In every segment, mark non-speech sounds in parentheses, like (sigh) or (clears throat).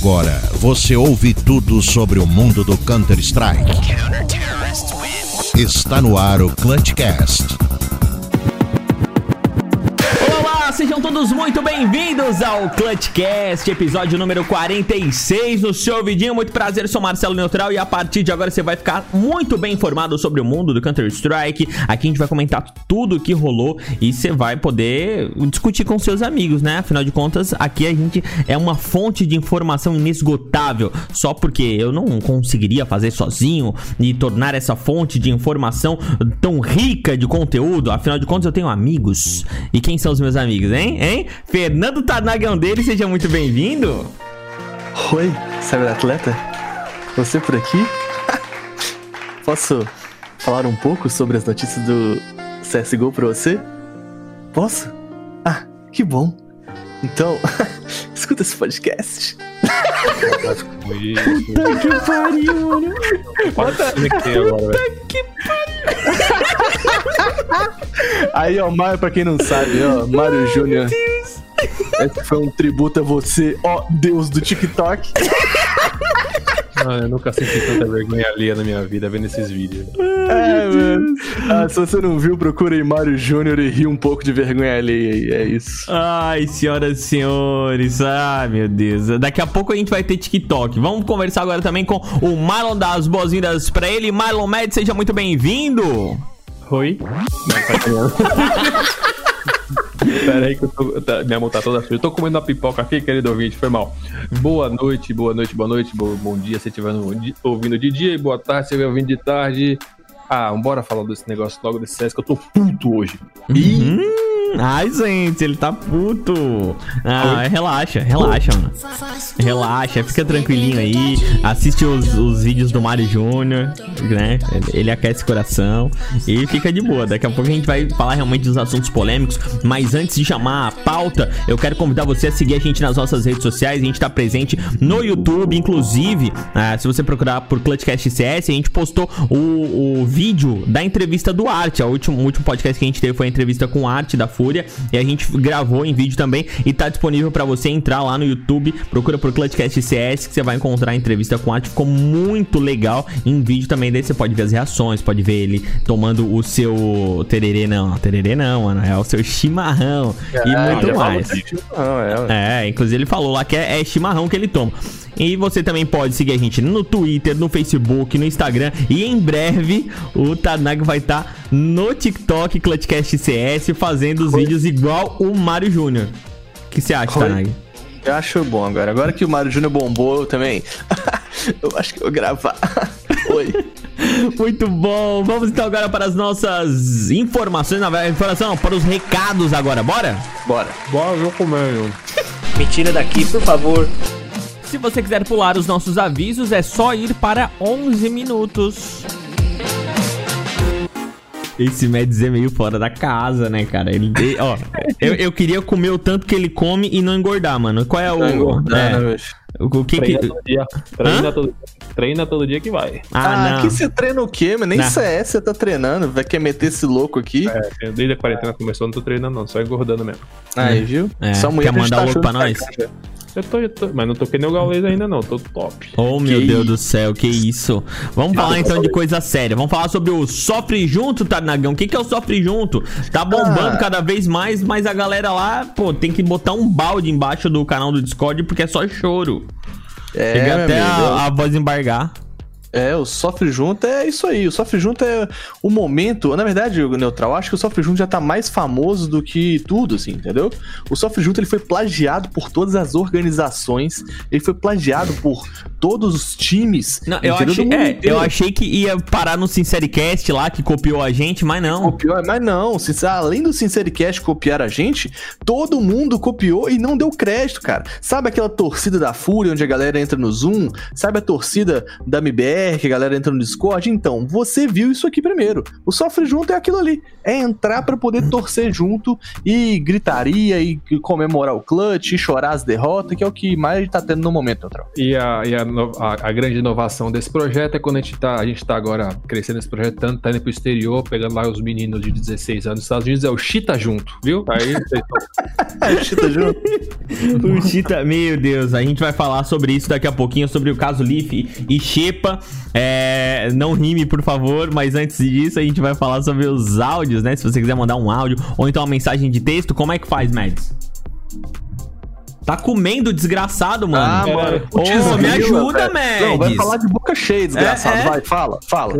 Agora você ouve tudo sobre o mundo do Counter-Strike. Está no ar o Clutchcast. Todos muito bem-vindos ao Clutchcast, episódio número 46 no seu vidinho. Muito prazer, sou Marcelo Neutral e a partir de agora você vai ficar muito bem informado sobre o mundo do Counter-Strike. Aqui a gente vai comentar tudo o que rolou e você vai poder discutir com seus amigos, né? Afinal de contas, aqui a gente é uma fonte de informação inesgotável. Só porque eu não conseguiria fazer sozinho e tornar essa fonte de informação tão rica de conteúdo. Afinal de contas, eu tenho amigos. E quem são os meus amigos, hein? Hein? Fernando Tanag é um deles, seja muito bem-vindo. Oi, cyberatleta? Você por aqui? (laughs) Posso falar um pouco sobre as notícias do CSGO pra você? Posso? Ah, que bom. Então, (laughs) escuta esse podcast. Puta que pariu, mano. Puta que Aí, ó, Mario, pra quem não sabe, ó, Mario Júnior. Esse foi um tributo a você, ó, Deus do TikTok. (laughs) Ah, eu nunca senti tanta vergonha alheia na minha vida vendo esses vídeos. É, mano. Ah, se você não viu, procura aí Mario Júnior e ri um pouco de vergonha alheia aí, é isso. Ai, senhoras e senhores, ai meu Deus. Daqui a pouco a gente vai ter TikTok. Vamos conversar agora também com o Marlon das boas-vindas pra ele. Marlon Med, seja muito bem-vindo. Oi? Não, (laughs) tá Pera aí que eu tô, tá, minha mão tá toda suja. Eu tô comendo uma pipoca aqui, querido ouvinte, foi mal. Boa noite, boa noite, boa noite, bom, bom dia se estiver ouvindo de dia e boa tarde se estiver ouvindo de tarde. Ah, bora falar desse negócio logo desse CS que eu tô puto hoje. Hum, ai, gente, ele tá puto. Ah, relaxa, relaxa, mano. Relaxa, fica tranquilinho aí. Assiste os, os vídeos do Mario Júnior, né? Ele aquece o coração e fica de boa. Daqui a pouco a gente vai falar realmente dos assuntos polêmicos. Mas antes de chamar a pauta, eu quero convidar você a seguir a gente nas nossas redes sociais. A gente tá presente no YouTube, inclusive. ah, se você procurar por Clutchcast CS, a gente postou o, o vídeo da entrevista do Arte. O último, último podcast que a gente teve foi a entrevista com o Arte da Fúria. E a gente gravou em vídeo também. E tá disponível pra você entrar lá no YouTube. Procura por Clutchcast CS que você vai encontrar a entrevista com o Arte. Ficou muito legal em vídeo também. Daí você pode ver as reações, pode ver ele tomando o seu tererê, não. Tererê não, mano. É o seu chimarrão. e muito mais. é, É, inclusive ele falou lá que é, é chimarrão que ele toma. E você também pode seguir a gente no Twitter, no Facebook, no Instagram. E em breve o Tanag vai estar no TikTok Clutchcast CS fazendo os vídeos igual o Mário Júnior. O que você acha, Oi. Tanag? Eu acho bom agora. Agora que o Mario Júnior bombou eu também. (laughs) eu acho que eu vou gravar. (laughs) Oi. Muito bom. Vamos então agora para as nossas informações. Na verdade, informação, para os recados agora. Bora? Bora. Bora, eu comendo. Me tira daqui, por favor. Se você quiser pular os nossos avisos, é só ir para 11 minutos. Esse Mads é meio fora da casa, né, cara? Ele, ó, eu, eu queria comer o tanto que ele come e não engordar, mano. Qual é o. Tá engordando, é, bicho. o, o que que. Treina todo dia. Treina todo, treina todo dia que vai. Ah, Ah, não. aqui você treina o quê, mano? Nem Não. CS você tá treinando. Vai querer meter esse louco aqui. É, desde a quarentena começou, não tô treinando não, só engordando mesmo. Aí, viu? É, Sua mulher quer mandar tá louco pra que nós? tá grande. Eu tô, eu tô- mas não tô que nem o Gaules ainda não, tô top. Oh, meu Que Deus isso? do céu, que isso. Vamos falar então de coisa séria. Vamos falar sobre o Sofre Junto, Tarnagão. O que, que é o Sofre Junto? Tá bombando Ah. cada vez mais, mas a galera lá, pô, tem que botar um balde embaixo do canal do Discord porque é só choro. É, Chega até amigo, a, a voz embargar. É, o Sofre Junto é isso aí. O Sofre Junto é o momento. Na verdade, o Neutral, acho que o Sofre Junto já tá mais famoso do que tudo, assim, entendeu? O Sofre Junto ele foi plagiado por todas as organizações, ele foi plagiado por todos os times. Não, eu achei, é, eu achei que ia parar no Sincericast lá, que copiou a gente, mas não. Copiou, mas não, se- além do Sincericast copiar a gente, todo mundo copiou e não deu crédito, cara. Sabe aquela torcida da Fúria, onde a galera entra no Zoom? Sabe a torcida da MBR, que a galera entra no Discord? Então, você viu isso aqui primeiro. O Sofre Junto é aquilo ali. É entrar pra poder torcer junto e gritaria e comemorar o clutch e chorar as derrotas, que é o que mais tá tendo no momento, Neutral. E a, e a a, a grande inovação desse projeto é quando a gente tá, a gente tá agora crescendo esse projeto tanto, tá indo pro exterior, pegando lá os meninos de 16 anos dos Estados Unidos, é o Chita junto, viu? Aí vocês tão- (laughs) É, Chita junto. O Chita, meu Deus, a gente vai falar sobre isso daqui a pouquinho, sobre o caso Leaf e Shepa. É, não rime, por favor, mas antes disso a gente vai falar sobre os áudios, né? Se você quiser mandar um áudio ou então uma mensagem de texto, como é que faz, Mads? Tá comendo, desgraçado, mano. Ah, mano. Ô, me ajuda, velho. Não, vai Mads. falar de boca cheia, desgraçado. É, é. Vai, fala, fala.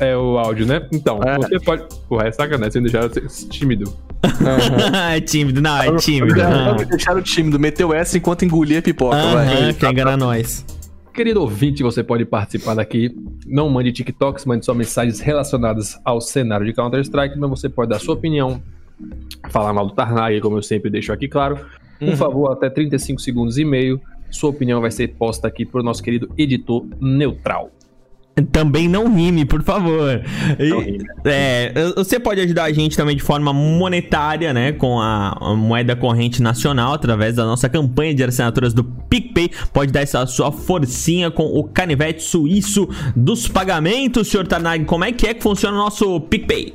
é, é o áudio, né? Então, É. você pode. Porra, é sacanagem, você deixaram eu ser tímido. (laughs) é tímido, não, é tímido. Ah. me deixaram tímido. Meteu essa enquanto engolia a pipoca, vai. Aham, quer enganar nós. Querido ouvinte, você pode participar daqui. Não mande TikToks, mande só mensagens relacionadas ao cenário de Counter-Strike, mas você pode dar sua opinião, falar mal do Tarnag, como eu sempre deixo aqui claro. Por favor, até 35 segundos e meio. Sua opinião vai ser posta aqui por nosso querido editor neutral. Também não rime, por favor. E- é, você pode ajudar a gente também de forma monetária, né? Com a, a moeda corrente nacional, através da nossa campanha de assinaturas do PicPay. Pode dar essa sua forcinha com o canivete suíço dos pagamentos, senhor Tarnag. Como é que é que funciona o nosso PicPay?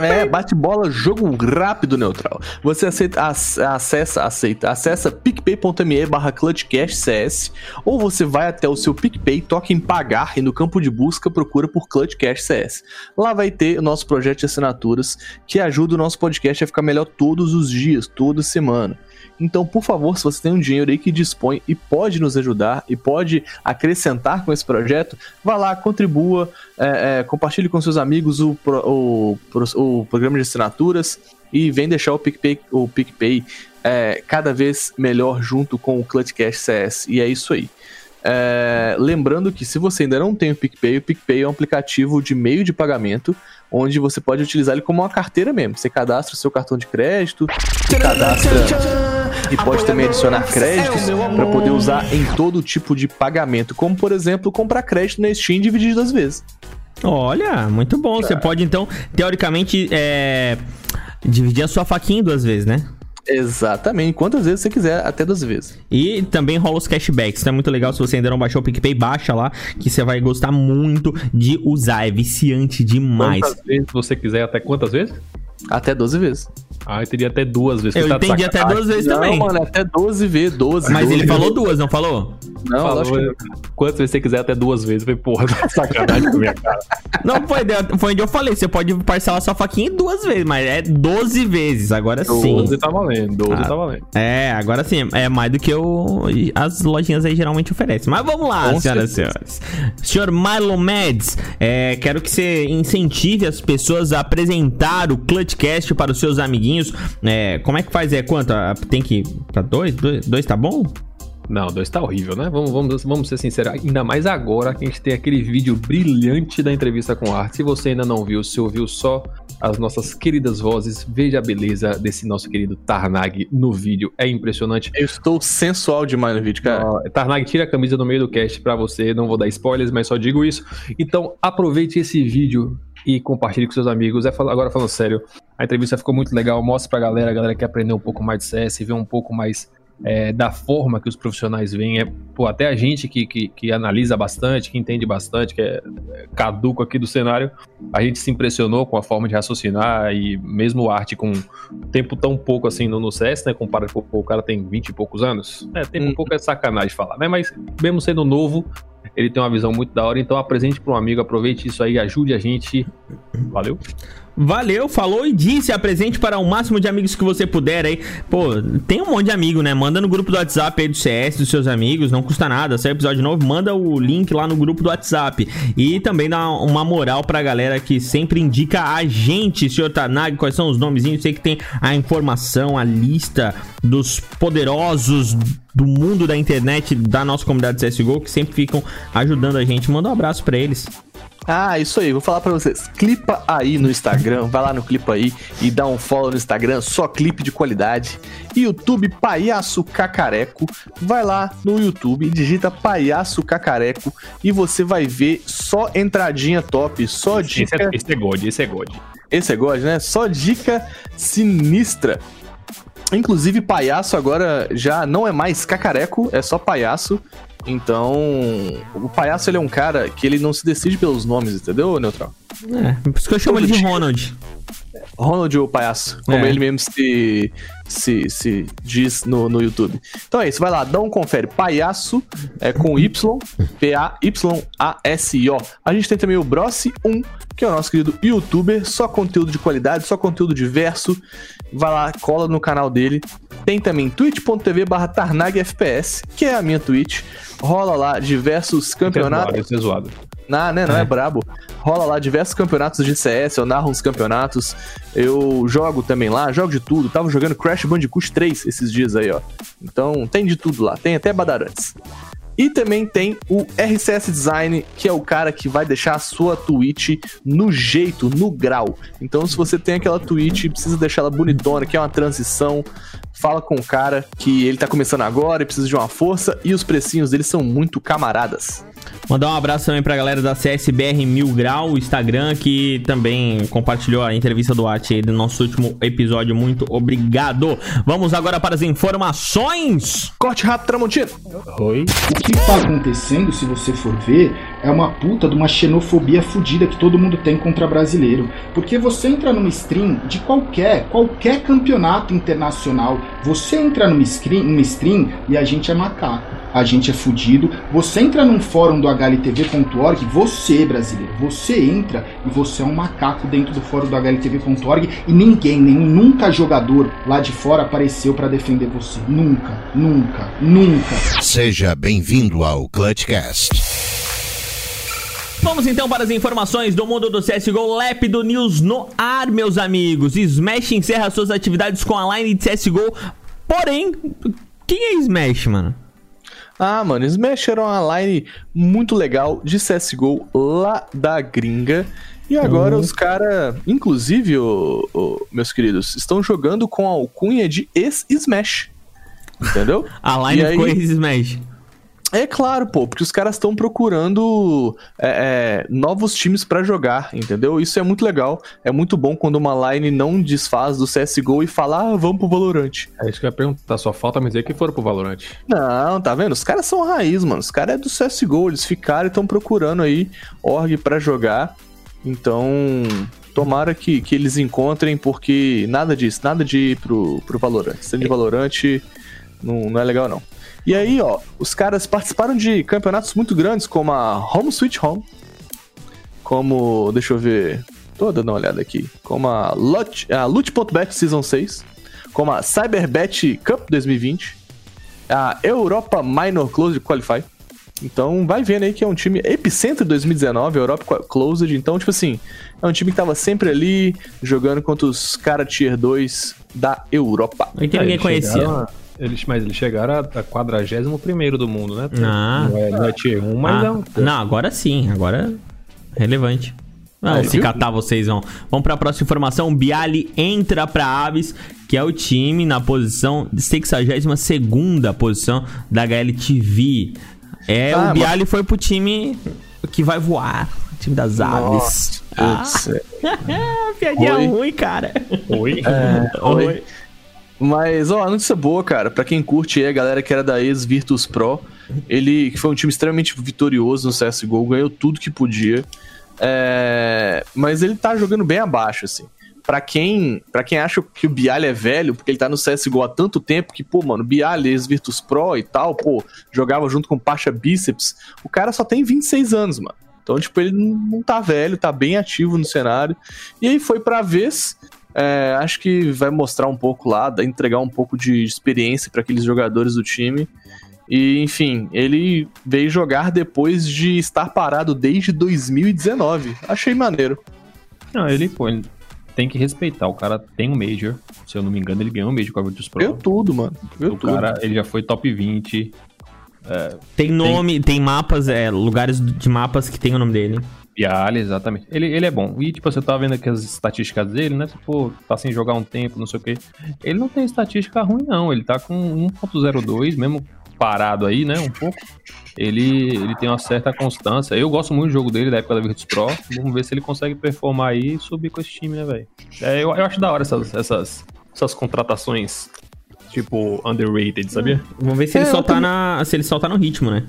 É, bate bola, jogo rápido neutral. Você aceita, ac- acessa, aceita, acessa picpay.me barra clutchcastcs ou você vai até o seu PicPay, toca em pagar e no campo de busca procura por Clutchcast CS. Lá vai ter o nosso projeto de assinaturas que ajuda o nosso podcast a ficar melhor todos os dias, toda semana. Então, por favor, se você tem um dinheiro aí que dispõe e pode nos ajudar e pode acrescentar com esse projeto, vá lá, contribua, é, é, compartilhe com seus amigos o, o, o programa de assinaturas e vem deixar o PicPay, o PicPay é, cada vez melhor junto com o Clutchcast CS. E é isso aí. É, lembrando que se você ainda não tem o PicPay, o PicPay é um aplicativo de meio de pagamento onde você pode utilizar ele como uma carteira mesmo. Você cadastra o seu cartão de crédito, cadastra e pode também adicionar créditos para poder usar em todo tipo de pagamento, como por exemplo comprar crédito na Steam e dividir duas vezes. Olha, muito bom. Você pode, então, teoricamente, é, dividir a sua faquinha em duas vezes, né? Exatamente, quantas vezes você quiser, até duas vezes. E também rola os cashbacks. Então é muito legal. Se você ainda não baixou o PicPay, baixa lá. Que você vai gostar muito de usar. É viciante demais. Quantas vezes você quiser, até quantas vezes? Até 12 vezes. Ah, eu teria até duas vezes. Eu tá entendi até duas vezes Não, também. mano, até 12 vezes, 12. Mas 12. ele falou duas, não falou? Não, Falou, que. Quantas vezes você quiser, até duas vezes. Eu falei, porra, tá sacanagem com a minha cara. Não, foi, foi onde eu falei. Você pode parcelar sua faquinha em duas vezes, mas é 12 vezes. Agora sim. 12 tá valendo, 12 Ah. tá valendo. É, agora sim. É mais do que o, as lojinhas aí geralmente oferecem. Mas vamos lá, Com senhoras e senhores. Senhor Marlon Mads, é, quero que você incentive as pessoas a apresentar o Clutchcast para os seus amiguinhos. É, como é que faz? É quanto? Ah, Tem que. Pra dois? Dois, dois tá bom? Não, dois tá horrível, né? Vamos, vamos, vamos ser sinceros. Ainda mais agora que a gente tem aquele vídeo brilhante da entrevista com o Art. Se você ainda não viu, se ouviu só as nossas queridas vozes, veja a beleza desse nosso querido Tarnag no vídeo. É impressionante. Eu estou sensual demais no vídeo, cara. Tarnag, tira a camisa no meio do cast pra você. Não vou dar spoilers, mas só digo isso. Então, aproveite esse vídeo e compartilhe com seus amigos. É, agora falando sério, a entrevista ficou muito legal. Mostra pra galera, a galera quer aprender um pouco mais de CS, ver um pouco mais é, da forma que os profissionais veem. É, pô, até a gente que, que, que analisa bastante, que entende bastante, que é é, caduco aqui do cenário, a gente se impressionou com a forma de raciocinar e mesmo o arte com tempo tão pouco assim no, no CS, né? Compara com o cara tem 20 e poucos anos. É, tempo um pouco é sacanagem falar, né? Mas mesmo sendo novo, ele tem uma visão muito da hora, então apresente para um amigo, aproveite isso aí, ajude a gente. Valeu. Valeu, falou e disse, apresente para o máximo de amigos que você puder aí. Pô, tem um monte de amigo, né? Manda no grupo do WhatsApp aí do CS, dos seus amigos, não custa nada. Sai episódio novo, manda o link lá no grupo do WhatsApp. E também dá uma moral pra galera que sempre indica a gente, senhor Tanag, quais são os nomezinhos. Sei que tem a informação, a lista dos poderosos do mundo da internet, da nossa comunidade CSGO, que sempre ficam ajudando a gente. Manda um abraço pra eles. Ah, isso aí, vou falar pra vocês. Clipa aí no Instagram, vai lá no Clipa aí e dá um follow no Instagram, só clipe de qualidade. YouTube Palhaço Cacareco, vai lá no YouTube, digita Palhaço Cacareco e você vai ver só entradinha top, só Esse dica. é, esse é God, esse é God. Esse é God, né? Só dica sinistra. Inclusive, palhaço agora já não é mais cacareco, é só palhaço. Então, o palhaço ele é um cara que ele não se decide pelos nomes, entendeu, Neutral? É, por isso que eu chamo ele de Ronald. Ronald o palhaço, como É. ele mesmo se, se, se diz no, no YouTube. Então é isso, vai lá, dá um confere. Palhaço é com Y, P-A-Y-A-S-I-O. A gente tem também o Brossi 1, que é o nosso querido youtuber, só conteúdo de qualidade, só conteúdo diverso. Vai lá, cola no canal dele. Tem também twitch.tv barra TarnagFPS, que é a minha Twitch. Rola lá diversos campeonatos. É zoado. Não, né? Não é. brabo. Rola lá diversos campeonatos de CS, eu narro uns campeonatos. Eu jogo também lá, jogo de tudo. Tava jogando Crash Bandicoot 3 esses dias aí, ó. Então tem de tudo lá, tem até Badarantes. E também tem o RCS Design, que é o cara que vai deixar a sua Twitch no jeito, no grau. Então, se você tem aquela Twitch e precisa deixar ela bonitona, que é uma transição, fala com o cara que ele tá começando agora e precisa de uma força, e os precinhos dele são muito camaradas. Mandar um abraço também pra galera da CSBR Mil Grau, o Instagram, que também compartilhou a entrevista do Art aí do nosso último episódio. Muito obrigado. Vamos agora para as informações. Corte rápido, Tramontina! Oi? O que está acontecendo, se você for ver, é uma puta de uma xenofobia fodida que todo mundo tem contra brasileiro. Porque você entra numa stream de qualquer, qualquer campeonato internacional, você entra numa stream, numa stream e a gente é macaco, a gente é fudido. Você entra num fórum do hltv.org, você, brasileiro, você entra e você é um macaco dentro do fórum do hltv.org e ninguém, nenhum nunca jogador lá de fora apareceu pra defender você. Nunca, nunca, nunca. Seja bem-vindo ao Clutchcast. Vamos então para as informações do mundo do CSGO Lépido News no ar, meus amigos. Smash encerra suas atividades com a line de CSGO. Porém, quem é Smash, mano? Ah, mano, Smash era uma line muito legal de CSGO lá da gringa. E agora os caras, inclusive, ô- ô, meus queridos, estão jogando com a alcunha de ex-Smash. Entendeu? A line E aí- ficou Smash. É claro, pô, porque os caras estão procurando é, é, novos times pra jogar, entendeu? Isso é muito legal. É muito bom quando uma line não desfaz do CSGO e fala, ah, vamos pro Valorant. É isso que eu ia perguntar. Só falta me dizer que foram pro Valorant. Não, tá vendo? Os caras são raiz, mano. Os caras é do CSGO, eles ficaram e estão procurando aí org pra jogar. Então, tomara que, que eles encontrem, porque nada disso, nada de ir pro, pro Valorant. Sendo de Valorant não, não é legal, não. E aí, ó, os caras participaram de campeonatos muito grandes, como a Home Sweet Home, como, deixa eu ver, tô dando uma olhada aqui, como a Loot, a Loot.bet Season 6, como a Cyberbet Cup 2020, a Europa Minor Closed Qualify. Então vai vendo aí que é um time epicentro 2019, Europa Closed. Então, tipo assim, é um time que tava sempre ali jogando contra os cara Tier 2 da Europa. E que ninguém conhecia. chegaram Eles, mas eles chegaram a, a 41 do mundo, né? Ah. Não é, não é tier 1, mas Ah, é um. Não, agora sim, agora é relevante. Não, Aí, se viu? catar vocês vão. Vamos pra próxima informação. Bialy entra pra Aves, que é o time na posição 62 posição da HLTV. É, Ah, o Bialy foi pro time que vai voar. o Time das aves. Ah, Putz, (laughs) é. piadinha Oi. ruim, cara. Oi? (laughs) Oi. Mas, ó, notícia boa, cara. Pra quem curte aí, a galera que era da ex-Virtus Pro, ele que foi um time extremamente vitorioso no CSGO, ganhou tudo que podia. É, Mas ele tá jogando bem abaixo, assim. Pra quem, pra quem acha que o Bialy é velho, porque ele tá no CSGO há tanto tempo que, pô, mano, Bialy, ex-Virtus Pro e tal, pô, jogava junto com Pacha Bíceps, o cara só tem 26 anos, mano. Então, tipo, ele não tá velho, tá bem ativo no cenário. E aí foi pra vez, é, acho que vai mostrar um pouco lá, entregar um pouco de experiência para aqueles jogadores do time. E, enfim, ele veio jogar depois de estar parado desde 2019. Achei maneiro. Não, ele, pô, ele tem que respeitar. O cara tem um Major. Se eu não me engano, ele ganhou um Major com a Virtus Pro. Viu tudo, mano. Viu o tudo. cara, ele já foi top 20. Tem nome, tem, mapas, é, lugares de mapas que tem o nome dele. Bialy, exatamente. Ele, ele é bom. E, tipo, você tá vendo aqui as estatísticas dele, né? Pô, tá sem jogar um tempo, não sei o quê. Ele não tem estatística ruim, não. Ele tá com 1.02, mesmo parado aí, né? Um pouco. Ele, ele tem uma certa constância. Eu gosto muito do jogo dele, da época da Virtus Pro. Vamos ver se ele consegue performar aí e subir com esse time, né, velho? É, eu, eu acho da hora essas, essas, essas contratações, tipo, underrated, sabia? Vamos ver se ele É, só tá também- na. Se ele só tá no ritmo, né?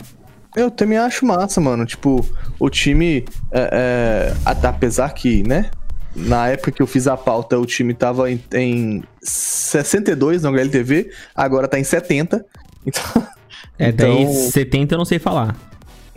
Eu também acho massa, mano. Tipo, o time, é, é, apesar que, né? Na época que eu fiz a pauta, o time tava em, em 62 no HLTV, agora tá em 70. (laughs) Então, É, daí 70 eu não sei falar.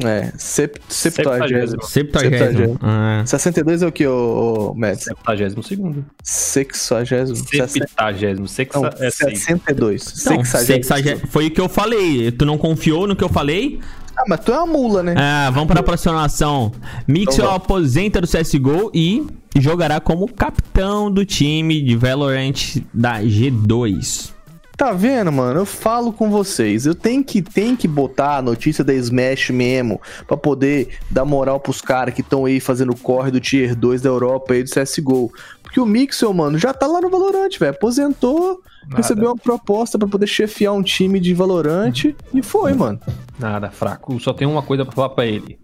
é, sep, septuagésimo. Septuagésimo. Ah, 62 é o que, ô, ô Mads? Septagésimo segundo. Sexagésimo. Septagésimo. Sexa Não, é seis. 62. não, Sexagésimo. sexagé- Foi o que eu falei. Tu não confiou no que eu falei? Ah, mas tu é uma mula, né? Ah, vamos para a próxima ação. Mixel Então aposenta do CSGO e jogará como capitão do time de Valorant da G2. Tá vendo, mano? Eu falo com vocês. Eu tenho que, tenho que botar a notícia da Smash mesmo pra poder dar moral pros caras que estão aí fazendo corre do Tier 2 da Europa aí do CSGO. Porque o Mixel, mano, já tá lá no Valorant, velho. Aposentou, Nada. recebeu uma proposta pra poder chefiar um time de Valorant e foi, mano. Nada, fraco. Só tem uma coisa pra falar pra ele.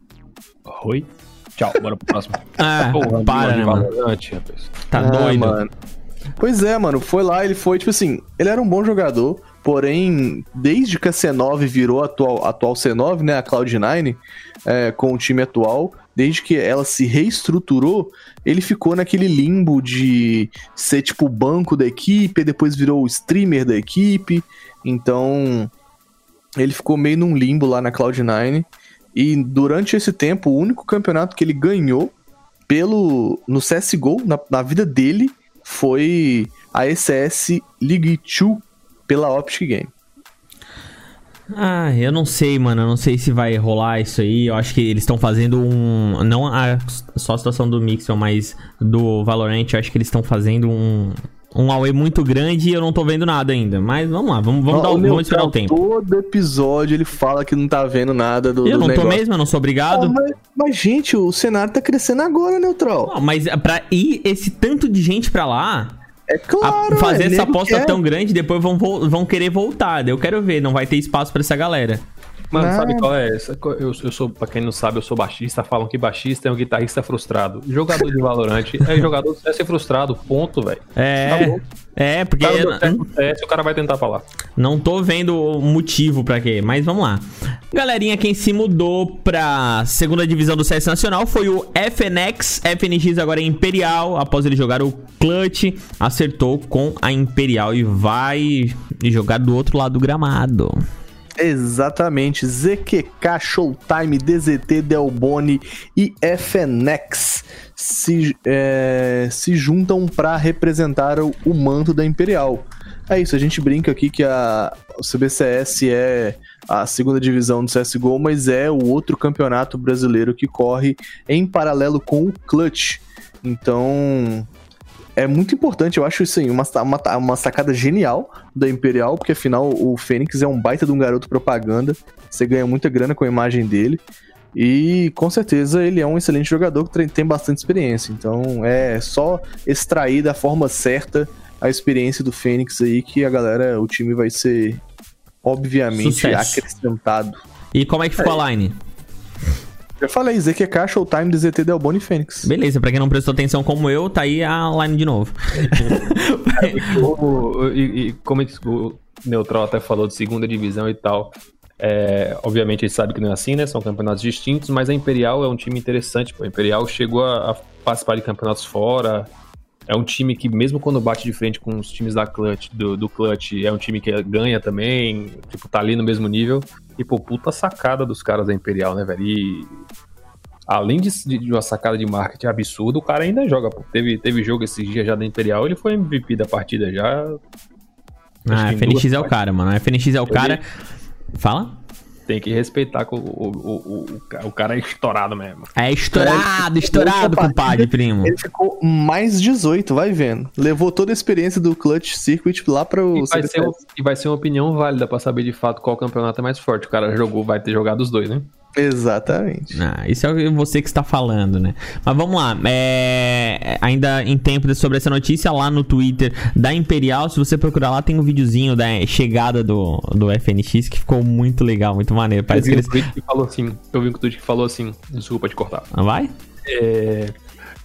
Oi. Tchau, bora pro próximo. (laughs) Ah, Porra, para, de né, mano? Valorant. Tá Ah, doido. mano. Pois é, mano. Foi lá, ele foi, tipo assim, ele era um bom jogador, porém, desde que a C9 virou a atual, atual C9, né, a Cloud9, é, com o time atual, desde que ela se reestruturou, ele ficou naquele limbo de ser, tipo, o banco da equipe, depois virou o streamer da equipe, então ele ficou meio num limbo lá na Cloud9, e durante esse tempo, o único campeonato que ele ganhou pelo no CSGO, na, na vida dele, foi a ECS League 2 pela Optic Game. Ah, eu não sei, mano. Eu não sei se vai rolar isso aí. Eu acho que eles estão fazendo um. Não a, só a situação do Mixel, mas do Valorant. Eu acho que eles estão fazendo um. Um Aue muito grande e eu não tô vendo nada ainda. Mas vamos lá, vamos, vamos, dar, Ó, o- o meu vamos esperar o cara, tempo. Todo episódio ele fala que não tá vendo nada do, Eu do não tô negócio. mesmo, eu não sou obrigado. Ah, mas, mas, gente, o cenário tá crescendo agora, Neutral. Não, mas pra ir esse tanto de gente pra lá, É a- claro, fazer é, essa aposta quer. tão grande, depois vão, vão querer voltar. Eu quero ver, não vai ter espaço pra essa galera. Mano, Nada. sabe qual é essa? Eu, eu sou, pra quem não sabe, eu sou baixista. Falam que baixista é um guitarrista frustrado. Jogador de Valorant é (laughs) jogador é ser frustrado, ponto, velho. Tá É, louco. é, porque Cara, é, se o cara vai tentar falar. não tô vendo o motivo pra quê, mas vamos lá. Galerinha, quem se mudou pra segunda divisão do CS Nacional foi o FNX. FNX agora é Imperial, após ele jogar o Clutch, acertou com a Imperial e vai jogar do outro lado do gramado. Exatamente, ZQK, Showtime, DZT, Delboni e FNX se, é, se juntam para representar o, o manto da Imperial. É isso, a gente brinca aqui que a, o CBCS é a segunda divisão do CSGO, mas é o outro campeonato brasileiro que corre em paralelo com o Clutch. Então, é muito importante, eu acho isso aí, uma, uma, uma sacada genial da Imperial, porque afinal o Fênix é um baita de um garoto propaganda, você ganha muita grana com a imagem dele, e com certeza ele é um excelente jogador que tem bastante experiência, então é só extrair da forma certa a experiência do Fênix aí que a galera, o time vai ser obviamente Sucesso. acrescentado. E como é que ficou a line? Já falei, ZQK, Showtime, DZT, Delboni e Fênix. Beleza, pra quem não prestou atenção como eu, tá aí a line de novo. O- e, e como o Neutral até falou de segunda divisão e tal, é, obviamente a gente sabe que não é assim, né? São campeonatos distintos, mas a Imperial é um time interessante. Pô. A Imperial chegou a, a participar de campeonatos fora. É um time que, mesmo quando bate de frente com os times da Clutch, do, do Clutch, é um time que ganha também, tipo, tá ali no mesmo nível. E, pô, puta sacada dos caras da Imperial, né, velho? E além de, de uma sacada de marketing absurda, o cara ainda joga, pô. Teve, teve jogo esses dias já da Imperial, ele foi MVP da partida já. Ah, FNX é o cara, mano. A FNX é o cara. Fala? Tem que respeitar que o, o, o, o, o cara é estourado mesmo. É estourado, estourado, compadre, primo. Ele ficou mais 18, vai vendo. Levou toda a experiência do Clutch Circuit lá para o E vai, ser, uma opinião válida pra saber de fato qual campeonato é mais forte. O cara jogou, vai ter jogado os dois, né? Exatamente. Ah, isso é você que está falando, né? Mas vamos lá. É... Ainda em tempo sobre essa notícia, lá no Twitter da Imperial, se você procurar lá, tem um videozinho da chegada do, do FNX que ficou muito legal, muito maneiro. Parece que eu vi eles. um tweet que falou assim. Eu vi um tweet que falou assim. Desculpa te cortar. Ah, Vai? É,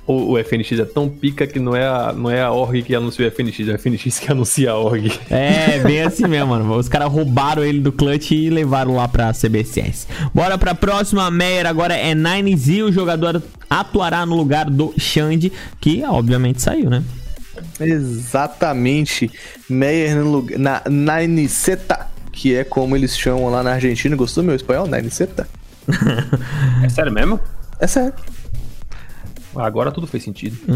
o, o FNX é tão pica que não é, a, não é a org que anuncia o FNX, é o FNX que anuncia a org. É, bem assim mesmo, mano. Os caras roubaram ele do clutch e levaram lá pra CBCS. Bora pra próxima, Meyer. Agora é 9Z. O jogador atuará no lugar do Xande, que obviamente saiu, né? Exatamente. Meyer no lugar, na Naineceta, que é como eles chamam lá na Argentina. Gostou meu espanhol? Naineceta? (laughs) É sério mesmo? É sério. Agora tudo fez sentido. (laughs)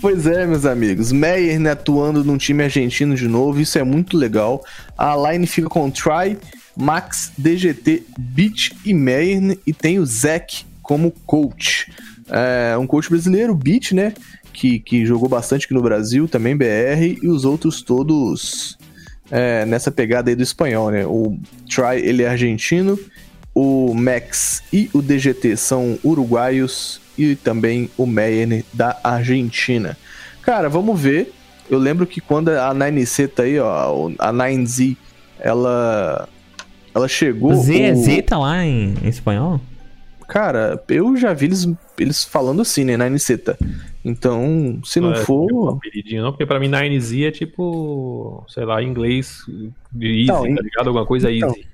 Pois é, meus amigos. Meyer né, atuando num time argentino de novo, isso é muito legal. A line fica com Try, Max, DGT, Beat e Meyer, né, e tem o Zack como coach. É, um coach brasileiro, Beat, né? Que, que jogou bastante aqui no Brasil, também BR, e os outros todos é, nessa pegada aí do espanhol, né? O Try, ele é argentino, o Max e o DGT são uruguaios e também o Meyer da Argentina. Cara, vamos ver. Eu lembro que quando a 9C tá aí, ó, a 9Z, ela ela chegou Z é o- Z tá lá em, em espanhol? Cara, eu já vi eles, eles falando assim, né, 9C tá. Então, se não É, tipo, for, apelidinho, não, porque pra mim 9Z é tipo, sei lá, em inglês de easy, Não, em- tá ligado? Alguma coisa então, easy.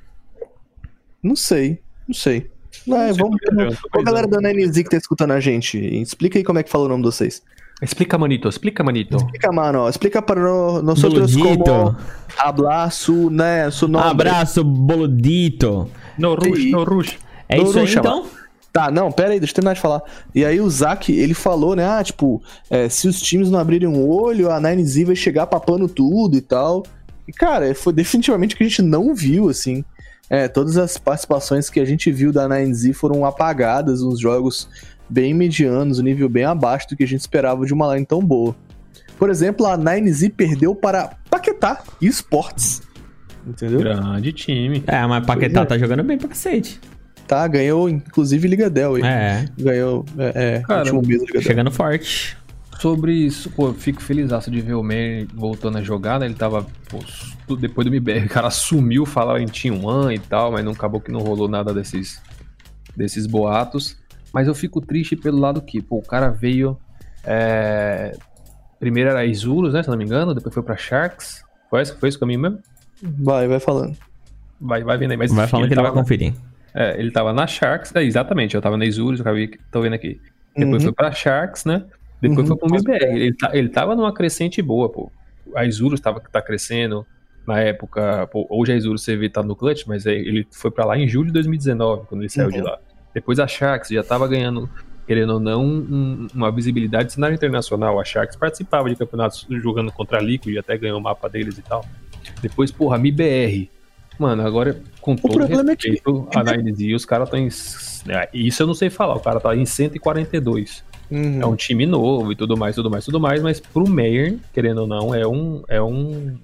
Não sei, não sei. Ah, sei, vamos Ô, galera da 9Z que tá escutando a gente, explica aí como é que fala o nome de vocês. Explica, manito, explica, manito. Explica, mano, explica para no- nosotros Boludito. como su, né, su nome. Abraço, boludito. No rush, no rush. É Não, isso não aí, então? Tá, não, pera aí, deixa eu terminar de falar. E aí o Zack, ele falou, né, ah, tipo, é, se os times não abrirem o olho, a 9Z vai chegar papando tudo e tal. E, cara, foi definitivamente o que a gente não viu, assim. É, todas as participações que a gente viu da 9Z foram apagadas, uns jogos bem medianos, um nível bem abaixo do que a gente esperava de uma line tão boa. Por exemplo, a 9Z perdeu para Paquetá Esports. Entendeu? Grande time. É, mas Paquetá tá jogando bem pra cacete. Tá, ganhou inclusive Liga Del aí. É, Ganhou, é, é Cara, último mês Liga Del. chegando forte. Sobre isso, pô, eu fico feliz de ver o Manny voltando a jogar, né? Ele tava, pô, depois do MBR, o cara sumiu, falava em Team One e tal, mas não acabou que não rolou nada desses, desses boatos. Mas eu fico triste pelo lado que, pô, o cara veio. é, Primeiro era Isurus, né? Se eu não me engano, depois foi pra Sharks. Foi esse, foi esse o caminho mesmo? Vai, vai falando. Vai, vai vendo aí, mas Vai falando que ele vai tava- conferir. É, ele tava na Sharks, é, exatamente, eu tava na Isurus, eu acabei, tô vendo aqui. Depois Uhum. foi pra Sharks, né? Depois Uhum. foi pro MBR. Ele, tá- ele tava numa crescente boa, pô. A Isurus tava, tá crescendo. Na época, pô, hoje a Isurus CV tá no clutch, mas ele foi pra lá em julho de 2019, quando ele saiu Uhum. de lá. Depois a Sharks já tava ganhando, querendo ou não, um- uma visibilidade no cenário internacional. A Sharks participava de campeonatos jogando contra a Liquid, até ganhou o mapa deles e tal. Depois, porra, a MBR. Mano, agora, com todo problema é que- respeito, (laughs) a 9Z, os caras estão em. é, Isso eu não sei falar, o cara tá em 142. Uhum. É um time novo e tudo mais, tudo mais, tudo mais, mas pro Meyer, querendo ou não, é um. É um.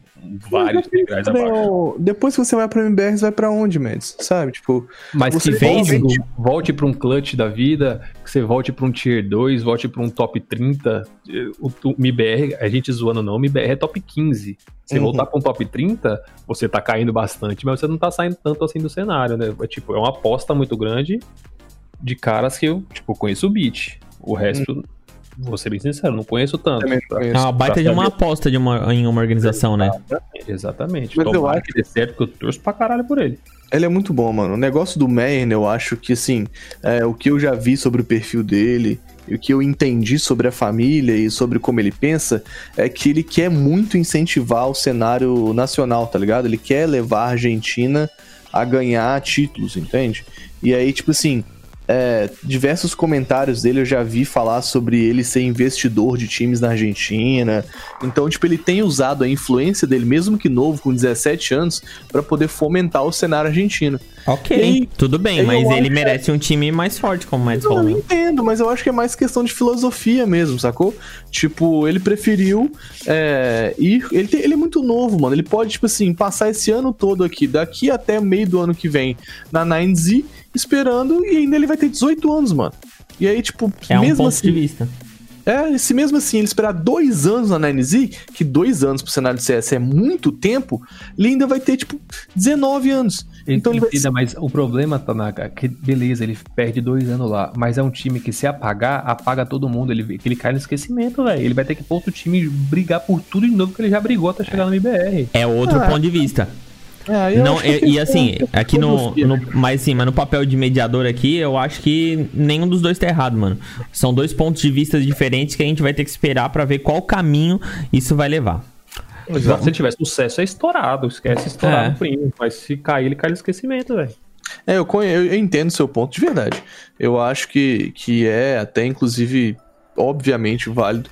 Vários degraus abaixo. Depois que você vai pra MBR, você vai pra onde, Mendes? Sabe? Tipo, Mas Você que fez, volte, volte pra um clutch da vida, que você volte pra um tier 2, volte pra um top 30. O, o MIBR, a gente zoando não, o MIBR é top 15. Se Uhum. voltar pra um top 30, você tá caindo bastante, mas você não tá saindo tanto assim do cenário, né? É, tipo, é uma aposta muito grande de caras que eu, tipo, conheço o beat. O resto, vou ser bem sincero, não conheço tanto. Também não conheço. É uma baita de uma saber. aposta de uma, em uma organização, né? Exatamente. Mas eu acho- que dê certo, porque eu torço pra caralho por ele. ele é muito bom, mano. O negócio do Meyer, eu acho que, assim, é, o que eu já vi sobre o perfil dele, e o que eu entendi sobre a família e sobre como ele pensa, é que ele quer muito incentivar o cenário nacional, tá ligado? Ele quer levar a Argentina a ganhar títulos, entende? E aí, tipo assim, é, diversos comentários dele eu já vi falar sobre ele ser investidor de times na Argentina. Então, tipo, ele tem usado a influência dele, mesmo que novo, com 17 anos, pra poder fomentar o cenário argentino. Ok, aí, tudo bem, mas ele que- merece um time mais forte, como o Mads Eu falou. entendo, mas eu acho que é mais questão de filosofia mesmo, sacou? Tipo, ele preferiu é, ir. Ele, tem- ele é muito novo, mano. Ele pode, tipo assim, passar esse ano todo aqui, daqui até meio do ano que vem, na 9Z, esperando, e ainda ele vai ter 18 anos, mano. E aí, tipo, É um mesmo ponto assim. de vista. É, se mesmo assim ele esperar dois anos na 9Z, que dois anos pro cenário de CS é muito tempo, ele ainda vai ter, tipo, 19 anos. Então ele vai Entenda, mas o problema, Tanaka, é que beleza, ele perde dois anos lá, mas é um time que se apagar, apaga todo mundo, ele, que ele cai no esquecimento, velho. Ele vai ter que pôr outro time brigar por tudo de novo que ele já brigou até chegar no MBR. É outro Ah. ponto de vista. É, Não, e, e assim, aqui no, no-? Mas sim, mas no papel de mediador aqui, eu acho que nenhum dos dois tá errado, mano. São dois pontos de vista diferentes que a gente vai ter que esperar pra ver qual caminho isso vai levar. Exato. Se tiver sucesso, é estourado, esquece estourar É. no primo. Mas se cair, ele cai no esquecimento, velho. É, eu, conhe- eu, eu entendo o seu ponto de verdade. Eu acho que, que é até, inclusive, obviamente válido.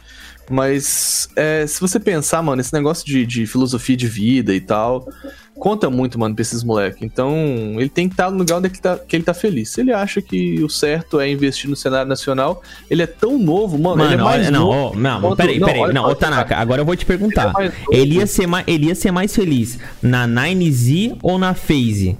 Mas é, se você pensar, mano, esse negócio de, de filosofia de vida e tal, conta muito, mano, pra esses moleques. Então, ele tem que estar no lugar onde é que, tá, que ele tá feliz. Se ele acha que o certo é investir no cenário nacional, ele é tão novo, mano. ele é Mano, mais olha, não, novo. ó, não, quanto- peraí, peraí. olha Não, ô Tanaka, agora eu vou te perguntar. Ele é. Ele ia ser mais, ele ia ser mais feliz na 9Z ou na FaZe?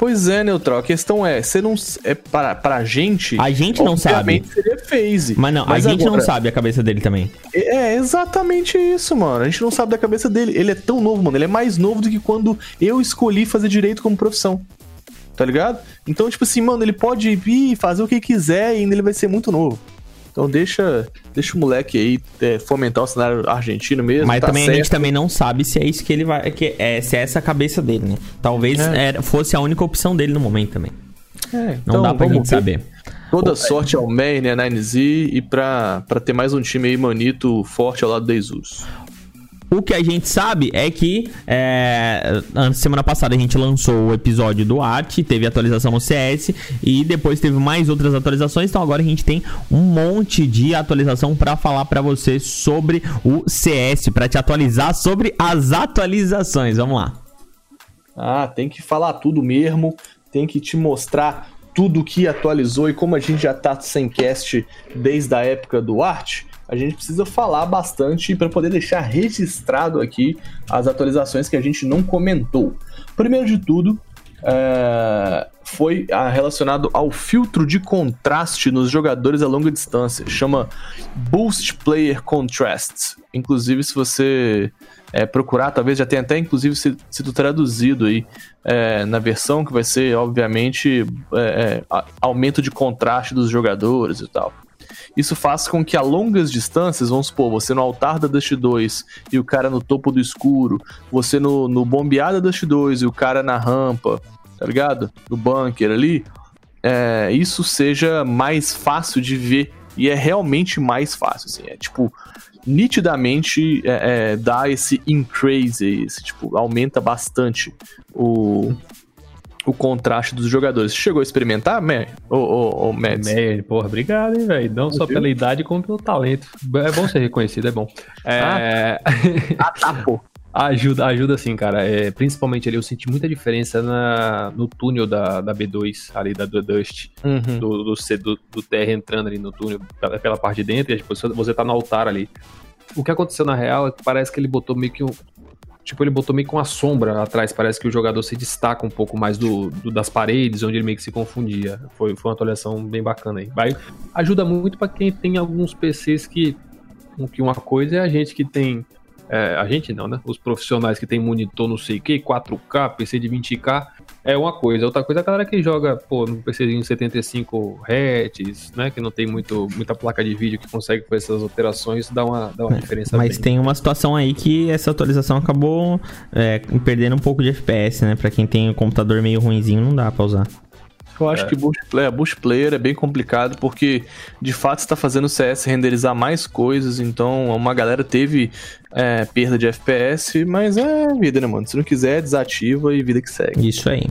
Pois é, Neutral. A questão é, você não. É pra, pra gente. A gente não obviamente seria phase. Mas não, a gente não agora- sabe a cabeça dele também. É exatamente isso, mano. A gente não sabe da cabeça dele. Ele é tão novo, mano. Ele é mais novo do que quando eu escolhi fazer direito como profissão. Tá ligado? Então, tipo assim, mano, ele pode ir fazer o que quiser e ainda ele vai ser muito novo. Então deixa, deixa o moleque aí é, fomentar o cenário argentino mesmo. Mas tá também a certo. gente também não sabe se é isso que ele vai. Que é, se é essa a cabeça dele, né? Talvez É. era- fosse a única opção dele no momento também. É, Não então, dá pra gente ver. saber. Toda sorte ao Main, né, 9Z e pra, pra ter mais um time aí manito forte ao lado da Jesus. O que a gente sabe é que é, semana passada a gente lançou o episódio do Art, teve atualização no CS e depois teve mais outras atualizações. Então agora a gente tem um monte de atualização pra falar pra você sobre o CS, pra te atualizar sobre as atualizações. Vamos lá. Ah, tem que falar tudo mesmo, tem que te mostrar tudo que atualizou e como a gente já tá sem cast desde a época do Art, a gente precisa falar bastante para poder deixar registrado aqui as atualizações que a gente não comentou. Primeiro de tudo, é, foi ah, relacionado ao filtro de contraste nos jogadores a longa distância. Chama Boost Player Contrast. Inclusive, se você é, procurar, talvez já tenha até inclusive sido, traduzido aí é, na versão, que vai ser, obviamente, é, é, aumento de contraste dos jogadores e tal. Isso faz com que a longas distâncias, vamos supor, você no altar da Dust 2 e o cara no topo do escuro, você no, no bombeada Dust 2 e o cara na rampa, tá ligado? No bunker ali, é, isso seja mais fácil de ver e é realmente mais fácil, assim, é tipo nitidamente é, é, dá esse increase, esse tipo aumenta bastante o o contraste dos jogadores. Chegou a experimentar, Mer? Ô, ô, ô, Mads? Meyer, porra, obrigado, hein, velho. Não só pela idade, como pelo talento. É bom ser reconhecido, é bom. É, (laughs) Ah, tá, pô. ajuda, ajuda sim, cara. É, principalmente ali, eu senti muita diferença na, no túnel da, da B2, ali da, do Dust, Uhum. do, do, C- do, do TR entrando ali no túnel, pela, pela parte de dentro, e tipo, você- você tá no altar ali. O que aconteceu na real é que parece que ele botou meio que um. Tipo, ele botou meio que uma sombra atrás. Parece que o jogador se destaca um pouco mais do, do- das paredes, onde ele meio que se confundia. Foi, foi uma atualização bem bacana aí. Vai, ajuda muito pra quem tem alguns PCs que. Que uma coisa é a gente que tem. é, a gente não, né? Os profissionais que tem monitor não sei o que, 4K, PC de 20K, é uma coisa. Outra coisa é a galera que joga, pô, no PCzinho 75 Hz, né? Que não tem muito, muita placa de vídeo que consegue fazer essas alterações, dá uma, dá uma diferença Mas bem. tem uma situação aí que essa atualização acabou é, perdendo um pouco de FPS, né? Pra quem tem o computador meio ruinzinho, não dá pra usar. Eu acho que Boost Player, Boost Player é bem complicado porque de fato está fazendo o CS renderizar mais coisas, então uma galera teve é, perda de FPS, mas é vida, né, mano? Se não quiser, desativa e vida que segue. Isso aí.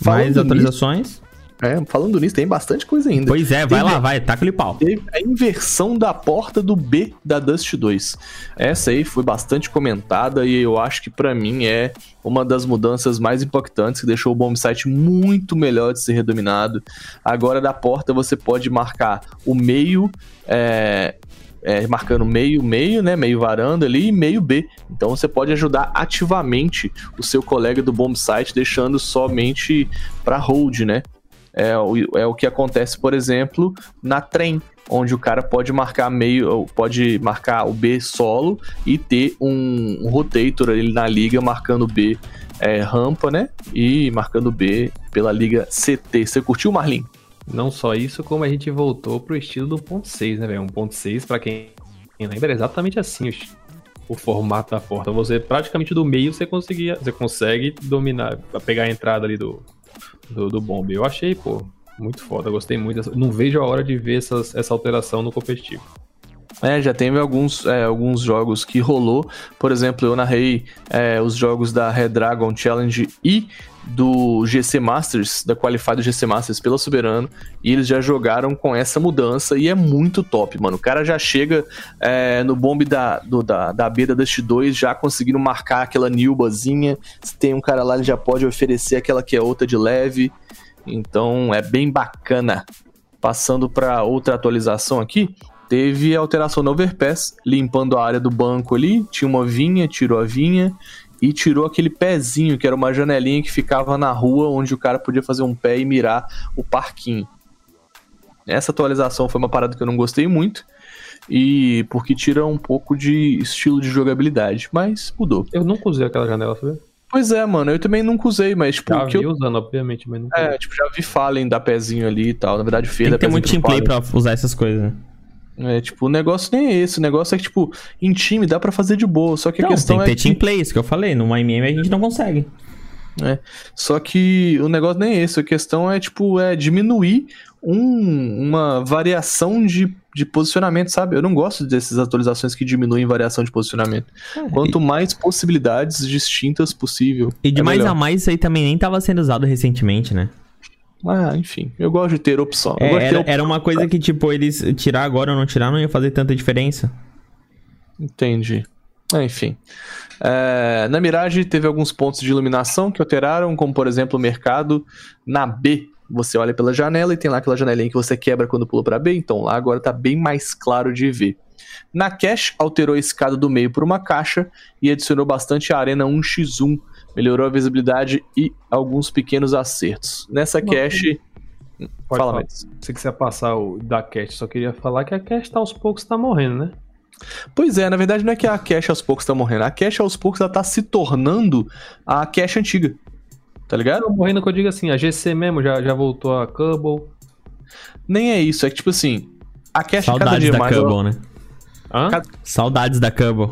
Falando Mais atualizações? É, falando nisso, tem bastante coisa ainda. Pois é, vai Teve- lá, vai, taca-lhe pau. Teve a inversão da porta do B da Dust 2. Essa aí foi bastante comentada e eu acho que pra mim é uma das mudanças mais impactantes que deixou o bomb site muito melhor de ser redominado. Agora da porta você pode marcar o meio, é, é, marcando meio, meio, né, meio varanda ali e meio B. Então você pode ajudar ativamente o seu colega do bomb site deixando somente pra hold, né? É o, é o que acontece, por exemplo, na trem, onde o cara pode marcar meio, pode marcar o B solo e ter um, um rotator ali na liga marcando B é, rampa, né? E marcando B pela liga CT. Você curtiu, Marlin? Não só isso, como a gente voltou pro estilo do ponto 6, né, velho? Um ponto 6, pra quem lembra, é exatamente assim o, o formato da porta. Você, praticamente do meio, você, conseguia, você consegue dominar, pegar a entrada ali do, do, do bombe. Eu achei, pô, muito foda, gostei muito. Não vejo a hora de ver essas, essa alteração no competitivo. É, já teve alguns, é, alguns jogos que rolou. Por exemplo, eu narrei é, os jogos da Red Dragon Challenge e do GC Masters, da Qualified GC Masters pela Soberano, e eles já jogaram com essa mudança e é muito top, mano. O cara já chega é, no bombe da, do, da, da B da Dust 2 já conseguindo marcar aquela Nilbazinha. Se tem um cara lá, ele já pode oferecer aquela que é outra de leve. Então é bem bacana. Passando para outra atualização aqui, teve alteração no overpass, limpando a área do banco ali, tinha uma vinha, tirou a vinha e tirou aquele pezinho, que era uma janelinha que ficava na rua onde o cara podia fazer um pé e mirar o parquinho. Essa atualização foi uma parada que eu não gostei muito. E porque tira um pouco de estilo de jogabilidade, mas mudou. Eu nunca usei aquela janela, sabe? Pois é, mano, eu também nunca usei, mas tipo. Já vi eu... usando, obviamente, mas nunca É, tipo, já vi Fallen dar pezinho ali e tal. Na verdade, Fê Tem da que ter muito teamplay pra usar essas coisas, né? É, tipo, o negócio nem é esse. O negócio é que, tipo, em time dá pra fazer de boa. Só que a Não, questão tem que é ter teamplay, isso que eu falei. No MM a gente não consegue. É. Só que o negócio nem é esse. A questão é, tipo, é diminuir um- uma variação de, de posicionamento, sabe? Eu não gosto dessas atualizações que diminuem variação de posicionamento. Quanto mais possibilidades distintas possível. E de é mais melhor. a mais, isso aí também nem tava sendo usado recentemente, né? Ah, enfim. Eu gosto de ter opção. É, ter era, opção. era uma coisa que, tipo, eles tirar agora ou não tirar não ia fazer tanta diferença. Entendi. É, enfim. É, na Mirage teve alguns pontos de iluminação que alteraram, como por exemplo o mercado na B. Você olha pela janela e tem lá aquela janelinha que você quebra quando pula para B, então lá agora tá bem mais claro de ver. Na Cache, alterou a escada do meio por uma caixa e adicionou bastante a Arena 1x1, melhorou a visibilidade e alguns pequenos acertos. Nessa cache. Pode Fala, falar. Se quiser passar o da Cat, só queria falar que a Cat tá aos poucos tá morrendo, né? Pois é, na verdade não é que a cache aos poucos tá morrendo. A cache aos poucos ela tá se tornando a cache antiga. Tá ligado? Tá morrendo que eu digo assim, a GC mesmo já, já voltou a Cubble. Nem é isso, é que tipo assim, a cache cada Saudades dia da mais. Cubble, ela- né? Hã? Saudades da Cubble.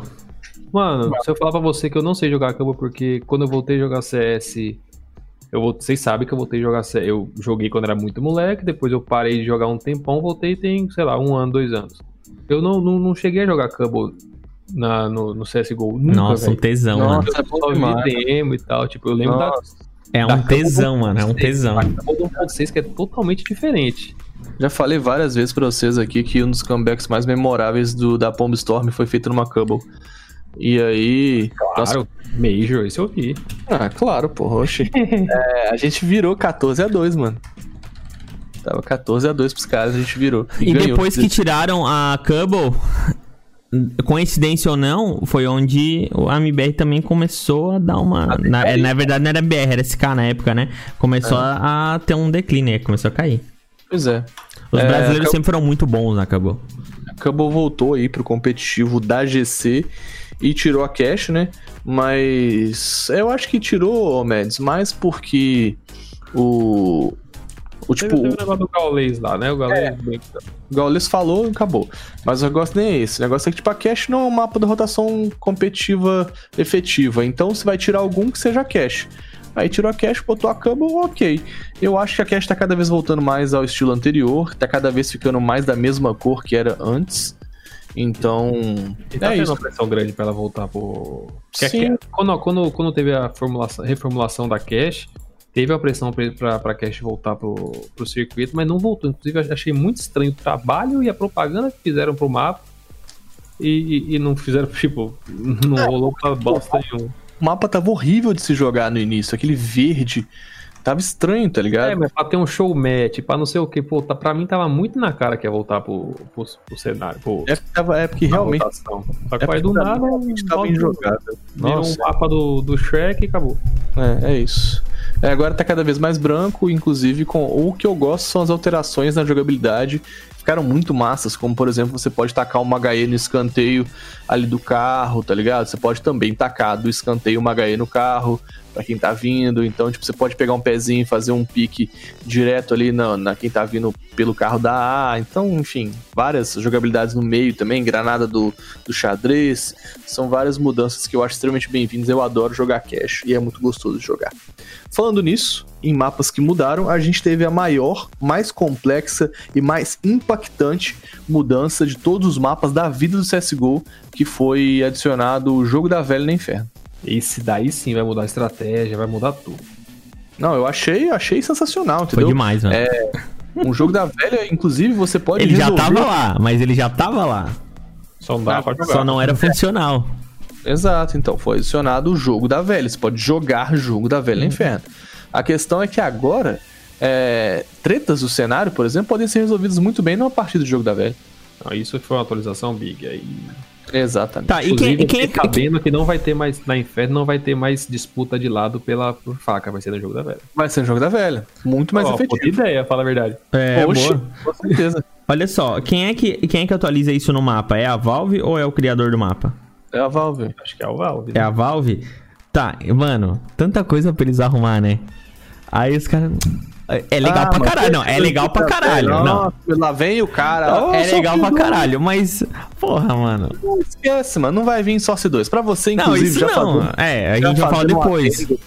Mano, se eu falar pra você que eu não sei jogar Cubble porque quando eu voltei a jogar CS, eu vou, vocês sabem que eu voltei a jogar CS. Eu joguei quando era muito moleque, depois eu parei de jogar um tempão, voltei tem, sei lá, um ano, dois anos. Eu não, não, não cheguei a jogar Cubble na, no, no CSGO. Nunca, Nossa, um velho. tesão, Nossa, mano. é Eu só vi demais. demo e tal, tipo, eu lembro da, Nossa, É da um Cubble tesão, mano. É um 1.6, tesão. A Cubble do 1.6 que é totalmente diferente. Já falei várias vezes pra vocês aqui que um dos comebacks mais memoráveis do, da Pomb Storm foi feito numa Cubble. E aí. nossa- Claro, Major, isso eu vi. ah, claro, porra, oxi. (laughs) É, a gente virou 14 a 2 mano. Tava 14 a 2 pros caras, a gente virou. E ganhou. depois que tiraram a Cubble, (laughs) coincidência ou não, foi onde a MBR também começou a dar uma. Na, é, na verdade, não era BR, era SK na época, né? Começou a, a ter um declínio, aí, começou a cair. Pois é. Os É, brasileiros sempre foram muito bons na Cubble. A Cubble voltou aí pro competitivo da GC e tirou a cash, né? Mas eu acho que tirou, Mads, mais porque o. O tipo, Teve, teve o negócio do Gaules lá, né? O Gaules. o Gaules falou e acabou. Mas o negócio nem é esse. O negócio é que, tipo, a cash não é um mapa de rotação competitiva efetiva. Então você vai tirar algum que seja cash. Aí tirou a cash, botou a Cubble, ok. Eu acho que a cash tá cada vez voltando mais ao estilo anterior, tá cada vez ficando mais da mesma cor que era antes. Então. E tá é isso. uma pressão grande pra ela voltar pro. Porque a Sim. Cash- quando, quando, quando teve a formulação, reformulação da Cash, teve a pressão pra, pra, pra Cash voltar pro, pro circuito, mas não voltou. Inclusive, eu achei muito estranho o trabalho e a propaganda que fizeram pro mapa. E, e, e não fizeram, (laughs) tipo, não rolou pra bosta nenhuma. O mapa tava horrível de se jogar no início, aquele verde. Tava estranho, tá ligado? É, mas pra ter um show match, pra não sei o que, pô, tá, pra mim tava muito na cara que ia voltar pro, pro, pro cenário. Pro, É porque, tava, é porque realmente votação. Só que é aí do nada, tava bem jogado. virou um mapa do, do Shrek e acabou. É, é isso. É, agora tá cada vez mais branco, inclusive com o que eu gosto são as alterações na jogabilidade. Ficaram muito massas, como por exemplo, você pode tacar uma HE no escanteio ali do carro, tá ligado? Você pode também tacar do escanteio uma HE no carro para quem tá vindo. Então, tipo, você pode pegar um pezinho e fazer um pique direto ali na, na quem tá vindo pelo carro da A. Então, enfim, várias jogabilidades no meio também, granada do, do xadrez. São várias mudanças que eu acho extremamente bem-vindas. Eu adoro jogar cash e é muito gostoso jogar. Falando nisso, em mapas que mudaram, a gente teve a maior, mais complexa e mais impactante mudança de todos os mapas da vida do CSGO, que foi adicionado o Jogo da Velha no Inferno. Esse daí sim vai mudar a estratégia, vai mudar tudo. Não, eu achei, achei sensacional, entendeu? Foi demais, mano. É, um jogo da velha, inclusive, você pode Ele já resolver- tava lá, mas ele já tava lá. Só não dá pra jogar. Só não era funcional. Exato, então foi adicionado o jogo da velha. Você pode jogar jogo da velha no inferno. A questão é que agora, é, tretas do cenário, por exemplo, podem ser resolvidas muito bem numa partida de jogo da velha. Não, isso foi uma atualização big. Aí, Exatamente. Tá, e quem, e quem, fiquei sabendo que não vai ter mais na Inferno, não vai ter mais disputa de lado pela por faca, vai ser no jogo da velha. Vai ser um jogo da velha. Muito mais puta efetivo. ideia, fala a verdade. é, Oxe, boa. com certeza. (laughs) Olha só, quem é, que, quem é que atualiza isso no mapa? É a Valve ou é o criador do mapa? É a Valve. Acho que é o Valve. É a Valve? Tá, mano, tanta coisa pra eles arrumar, né? Aí os caras. É legal Ah, pra mas caralho, não, é legal pra caralho, não. Nossa, Lá vem o cara. ó, É legal pra caralho, mas. Porra, mano. Não esquece, mano. Não vai vir Source 2. Pra você, Não, inclusive, isso já não. fazendo- É, a gente vai falar depois. adendo,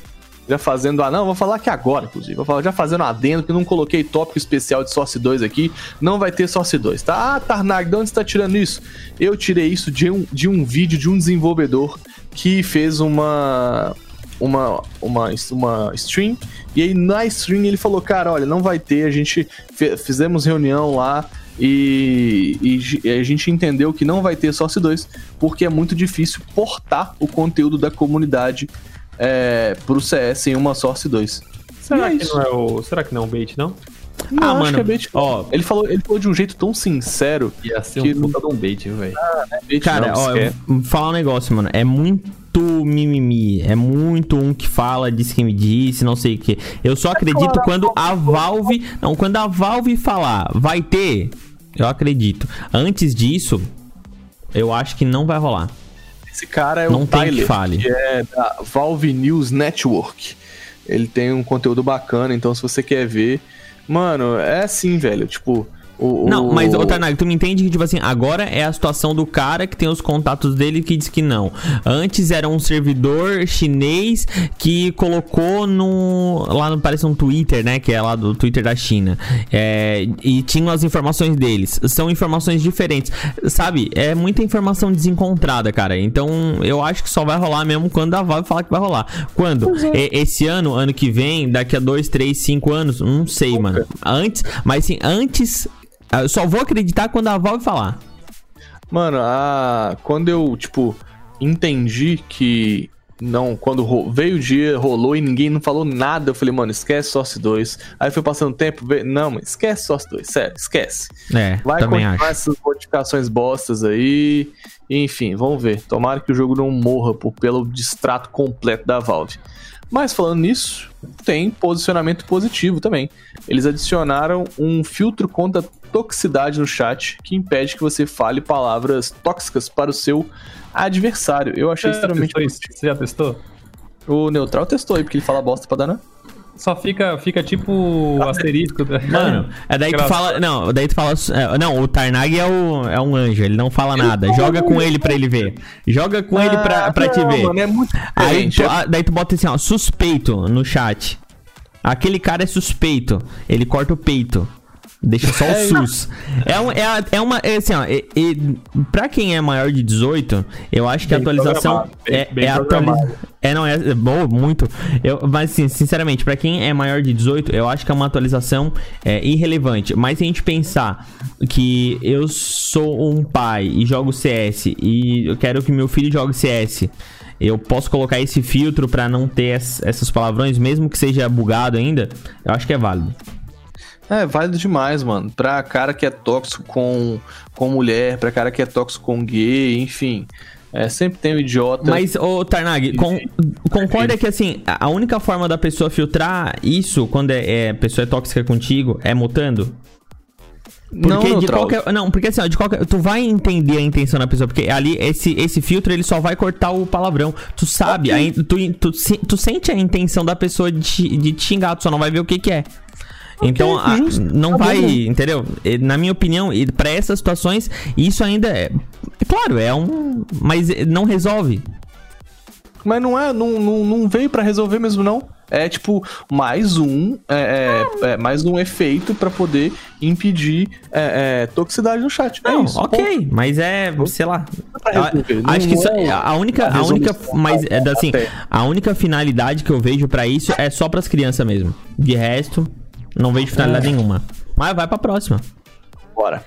já fazendo. Ah, não, vou falar aqui agora, inclusive. Vou falar já fazendo adendo, que não coloquei tópico especial de Source 2 aqui. Não vai ter Source 2, tá? Ah, Tarnag, de onde você tá tirando isso? Eu tirei isso de um, de um vídeo de um desenvolvedor que fez uma. Uma, uma, uma stream, e aí na stream ele falou: Cara, olha, não vai ter. A gente fizemos reunião lá e, e e a gente entendeu que não vai ter Source 2 porque é muito difícil portar o conteúdo da comunidade é, pro CS em uma Source 2. Será é que não é o. Será que não é um bait, não? Não, Ah, acho mano, que é bait. ó. ele, falou, ele falou de um jeito tão sincero. Ia ser Que- um puta de um bait, viu, velho? bait Cara, não, ó, eu vou falar um negócio, mano. É muito mimimi. É muito um que fala, disse que me disse, não sei o que. Eu só acredito quando a Valve. Não, quando a Valve falar, vai ter. Eu acredito. Antes disso, eu acho que não vai rolar. Esse cara é Não o tem que Tyler, fale. que é da Valve News Network. Ele tem um conteúdo bacana, então se você quer ver. Mano, é assim, velho. Tipo. O, Não, mas, ô Tarnag, tu me entende que, tipo assim, agora é a situação do cara que tem os contatos dele que diz que não. Antes era um servidor chinês que colocou no. Lá no, parece um Twitter, né? Que é lá do Twitter da China. É, e tinham as informações deles. São informações diferentes. Sabe? É muita informação desencontrada, cara. Então eu acho que só vai rolar mesmo quando a Valve falar que vai rolar. Quando? E- esse ano, ano que vem, daqui a dois, três, cinco anos? Não sei, mano. Antes, mas sim, antes. Eu só vou acreditar quando a Valve falar. Mano, a... quando eu, tipo, entendi que. Não, quando veio o dia, rolou e ninguém não falou nada, eu falei, mano, esquece Source 2. Aí foi passando tempo, veio... não, mas esquece Source 2, sério, esquece. É, Vai continuar acho. essas modificações bostas aí. Enfim, vamos ver. Tomara que o jogo não morra por, pelo distrato completo da Valve. Mas falando nisso, tem posicionamento positivo também. Eles adicionaram um filtro contra toxicidade no chat que impede que você fale palavras tóxicas para o seu adversário. Eu achei Você extremamente. Você já testou? O Neutral testou aí, porque ele fala bosta pra danar. Só fica, fica tipo asterisco. Mano, é daí tu fala. Não, daí tu fala. é, não, o Tarnag é, o, é um anjo, ele não fala nada. Joga com ele pra ele ver. Joga com ele pra, pra te não, ver. Mano, é muito Aí tu- ah, daí tu bota assim, ó, suspeito no chat. Aquele cara é suspeito. Ele corta o peito. Deixa só o SUS. É, um, é, a- é uma. É assim, ó. E, e, pra quem é maior de 18, eu acho que a Bem atualização. programado, bem- é, bem é atualização. É, não, é, é bom, muito. Eu, mas, assim, sinceramente, pra quem é maior de 18, eu acho que é uma atualização é, irrelevante. Mas se a gente pensar que eu sou um pai e jogo CS e eu quero que meu filho jogue CS, eu posso colocar esse filtro pra não ter es- essas palavrões, mesmo que seja bugado ainda, eu acho que é válido. É válido demais, mano. Pra cara que é tóxico com, com mulher, pra cara que é tóxico com gay, enfim. É, sempre tem um idiota. Mas, ô Tarnag, con- concorda que assim, a única forma da pessoa filtrar isso quando é, é- a pessoa é tóxica contigo é mutando? Porque não, de qualquer. Não, porque assim, ó, de qualquer. Tu vai entender a intenção da pessoa, porque ali, esse, esse filtro, ele só vai cortar o palavrão. Tu sabe, a in- tu, tu, se- tu sente a intenção da pessoa de, de te xingar, tu só não vai ver o que que é. Então, a- justo. não Tá vai, bom. entendeu? E, Na minha opinião, e pra essas situações, isso ainda é. é Claro, é um. Mas não resolve. Mas não é, não, não, não veio pra resolver mesmo, não. É tipo, mais um, é, é, é, mais um efeito pra poder impedir é, é, toxicidade no chat. É Não, isso. ok, mas é, sei lá. a- Acho que isso, é a única, a única, mas é da- assim, até. a única finalidade que eu vejo pra isso é só pras crianças mesmo. De resto, não vejo finalidade nenhuma. Mas vai pra próxima. Bora.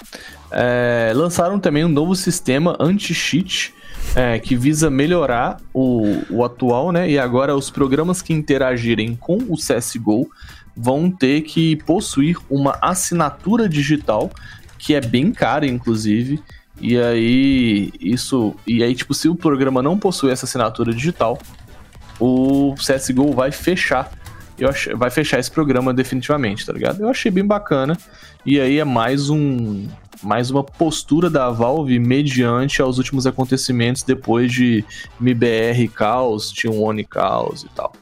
É, lançaram também um novo sistema anti-cheat é, que visa melhorar o, o atual, né? E agora os programas que interagirem com o CSGO vão ter que possuir uma assinatura digital que é bem cara, inclusive. E aí, isso. E aí, tipo, se o programa não possui essa assinatura digital, o CSGO vai fechar. Eu ach... Vai fechar esse programa definitivamente, tá ligado? Eu achei bem bacana. E aí é mais um. Mais uma postura da Valve mediante aos últimos acontecimentos depois de MBR Caos, T1 Caos e tal.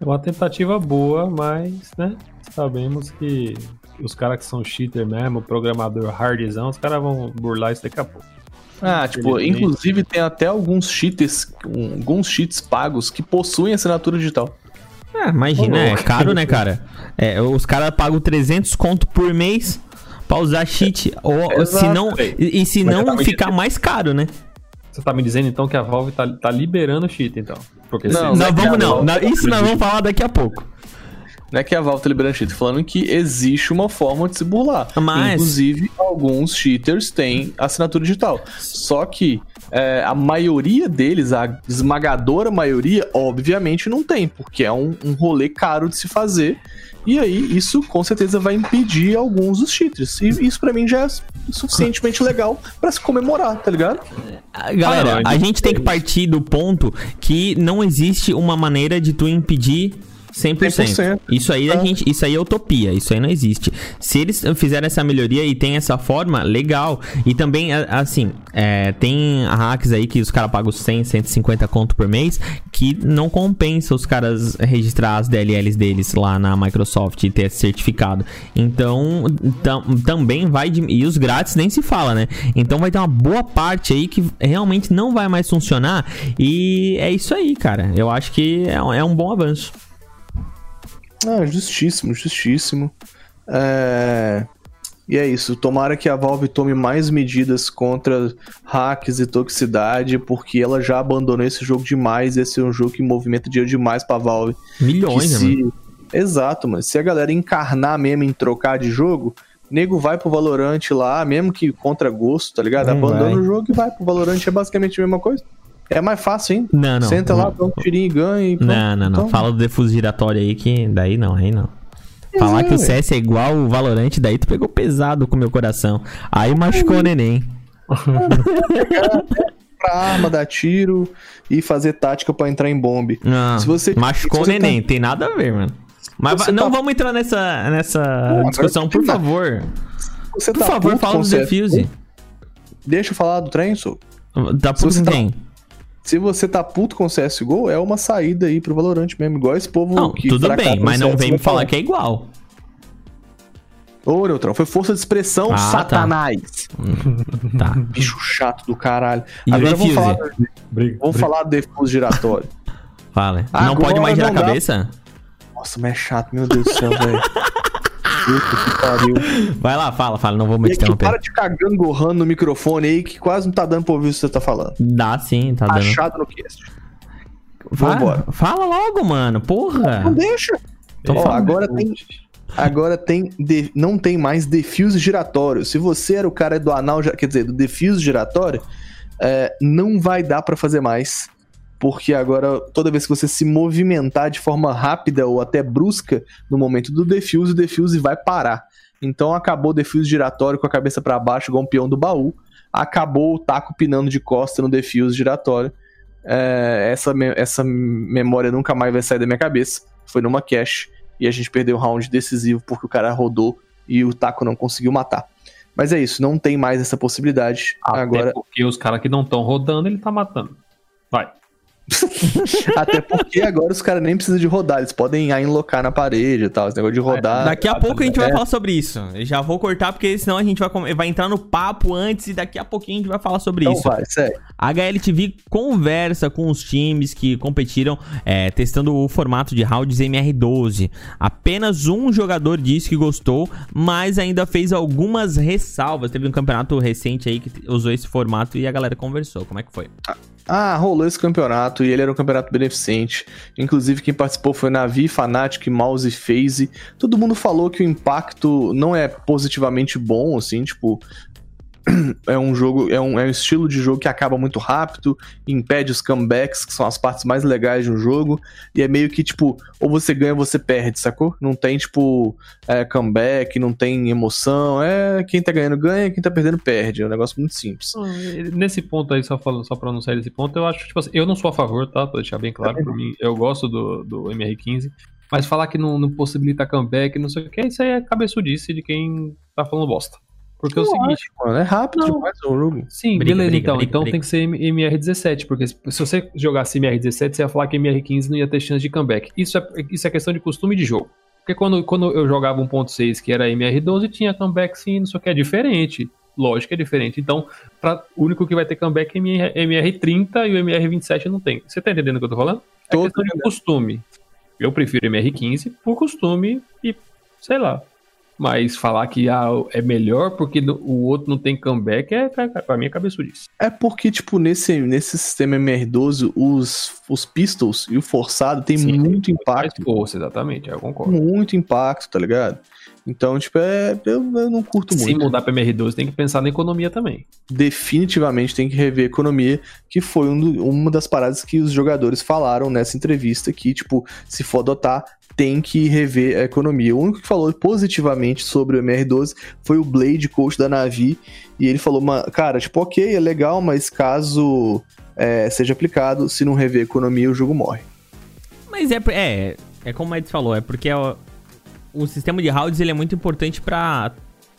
É uma tentativa boa, mas, né? Sabemos que os caras que são cheater mesmo, programador hardzão, os caras vão burlar isso daqui a pouco. Ah, tipo, inclusive tem até alguns cheats, um- alguns cheats pagos que possuem assinatura digital. É, imagina, é caro, né, cara? É, os caras pagam 300 conto por mês pra usar cheat. Ou Exato, se não, e, e se Mas não, tá ficar mais caro, né? Você tá me dizendo então que a Valve tá, tá liberando cheat, então? Porque Não, se- Não, é vamos não. Na- tá Isso nós vamos falar daqui a pouco. Não é que a Valve tá liberando cheat, falando que existe uma forma de se burlar. Mas- Inclusive, alguns cheaters têm assinatura digital. Só que é, a maioria deles, a esmagadora maioria, obviamente não tem, porque é um, um rolê caro de se fazer. E aí, isso com certeza vai impedir alguns dos cheaters. E isso pra mim já é suficientemente legal pra se comemorar, tá ligado? Ah, Galera, Ah, não, a gente tem que partir do ponto que não existe uma maneira de tu impedir 100%. 100%. Isso aí a É. gente, isso aí é utopia, isso aí não existe. Se eles fizerem essa melhoria e tem essa forma, legal. E também assim, é, tem hacks aí que os caras pagam 100, 150 conto por mês, que não compensa os caras registrar as DLLs deles lá na Microsoft e ter esse certificado. Então, tam- também vai de, e os grátis nem se fala, né? Então vai ter uma boa parte aí que realmente não vai mais funcionar e é isso aí, cara. Eu acho que é é um bom avanço. Ah, justíssimo, justíssimo. É... E é isso. Tomara que a Valve tome mais medidas contra hacks e toxicidade, porque ela já abandonou esse jogo demais. Esse é um jogo que movimenta dinheiro demais pra Valve. Milhões, que né, se... mano? Exato, mas se a galera encarnar mesmo em trocar de jogo, nego vai pro Valorant lá, mesmo que contra gosto, tá ligado? Não Abandona vai. o jogo e vai pro Valorant, é basicamente a mesma coisa. É mais fácil, hein? Não, não. Senta lá, dá um tirinho e ganha e pronto. Não, não, não. Então, Fala do defuso giratório aí que daí não, aí não. Falar é, que o ué. CS é igual o Valorant, daí tu pegou pesado com o meu coração. Aí machucou o neném. (laughs) pra arma, dar tiro e fazer tática pra entrar em bombe. Não, Se você- machucou o se você neném, tem nada a ver, mano. Mas não tá- vamos entrar nessa, nessa discussão, por nada. favor. Você Por tá favor, fala do o? Defuse. Deixa eu falar do trem. Tá puto com tá- quem? Se você tá puto com o CSGO, é uma saída aí pro Valorant mesmo. Igual esse povo Não, que tudo bem, mas não vem me falar que é igual. Ô, Neutrão, foi força de expressão, Ah, tá. satanás. Tá. (laughs) Bicho chato do caralho. E Agora vamos falar, Briga, vamos briga. falar do defuso giratório. Fala. não Agora pode mais girar a não dá. cabeça? Nossa, mas é chato, meu Deus do céu, velho. (laughs) Puta que pariu. Vai lá, fala, fala, não vou me aqui, para interromper. de ficar gangorrando no microfone aí, que quase não tá dando pra ouvir o que você tá falando. Dá sim, tá dando. Achado no cast. Fala, Vambora. fala logo, mano, porra. Não deixa. Tô Ó, agora tem, agora tem de- não tem mais defuse giratório. Se você era o cara do anal, quer dizer, do defuse giratório, é, não vai dar pra fazer mais. Porque agora, toda vez que você se movimentar de forma rápida ou até brusca no momento do defuse, o defuse vai parar. Então acabou o defuse giratório com a cabeça pra baixo, igual um peão do baú. acabou o taco pinando de costa no defuse giratório. É, essa, me- essa memória nunca mais vai sair da minha cabeça. Foi numa cash e a gente perdeu o round decisivo porque o cara rodou e o taco não conseguiu matar. Mas é isso, não tem mais essa possibilidade. Até Agora, porque os caras que não estão rodando, ele tá matando. Vai. (laughs) até porque agora os caras nem precisam de rodar, eles podem inlocar na parede e tal. Esse negócio de rodar. Daqui a pouco a gente vai é. falar sobre isso. Eu já vou cortar, porque senão a gente vai, vai entrar no papo antes e daqui a pouquinho a gente vai falar sobre Então isso. vai, sério. A HLTV conversa com os times que competiram é, testando o formato de rounds MR12. Apenas um jogador disse que gostou, mas ainda fez algumas ressalvas. Teve um campeonato recente aí que usou esse formato e a galera conversou. Como é que foi? Ah, rolou esse campeonato e ele era um campeonato beneficente. Inclusive, quem participou foi Navi, Fnatic, Mouse FaZe. Todo mundo falou que o impacto não é positivamente bom, assim, tipo. (clears throat) É um jogo, é um, é um estilo de jogo que acaba muito rápido, impede os comebacks, que são as partes mais legais de um jogo, e é meio que tipo, ou você ganha ou você perde, sacou? Não tem tipo é, comeback, não tem emoção, é quem tá ganhando ganha, quem tá perdendo perde, é um negócio muito simples. Nesse ponto aí, só falando, só pra sair desse ponto, eu acho tipo assim, eu não sou a favor, tá? Pra deixar bem claro, por mim, eu gosto do, do MR15, mas falar que não, não possibilita comeback, não sei o que, isso aí é cabeçudice de quem tá falando bosta. Porque é o Eu seguinte, Mano, é rápido Não. demais o jogo. sim, Briga, beleza, briga, então, briga, então briga. tem que ser M- MR17, porque se se você jogasse MR17, você ia falar que MR15 não ia ter chance de comeback. Isso é, isso é questão de costume de jogo. Porque quando, quando eu jogava 1.6, que era MR12, tinha comeback sim, não sei o que, é diferente. Lógico que é diferente. Então, pra, o único que vai ter comeback é MR, MR30 e o MR27 não tem. Você tá entendendo o que eu tô falando? É questão de costume. Eu prefiro MR15 por costume e sei lá. Mas falar que ah, é melhor porque o outro não tem comeback é pra mim é cabeçudice. É porque, tipo, nesse, nesse sistema MR12, os, os pistols e o forçado tem Sim, muito Faz impacto. força, exatamente, eu concordo. Muito impacto, tá ligado? Então, tipo, é, eu, eu não curto Se muito. mudar pra MR12, tem que pensar na economia também. Definitivamente tem que rever a economia, que foi um do- uma das paradas que os jogadores falaram nessa entrevista, que, tipo, se for adotar, tem que rever a economia. O único que falou positivamente sobre o MR12 foi o Blade, coach da Navi, e ele falou, "Ma- cara, tipo, ok, é legal, mas caso é, seja aplicado, se não rever a economia, o jogo morre. Mas é, é, é como o Ed falou, é porque o, o sistema de rounds ele é muito importante pra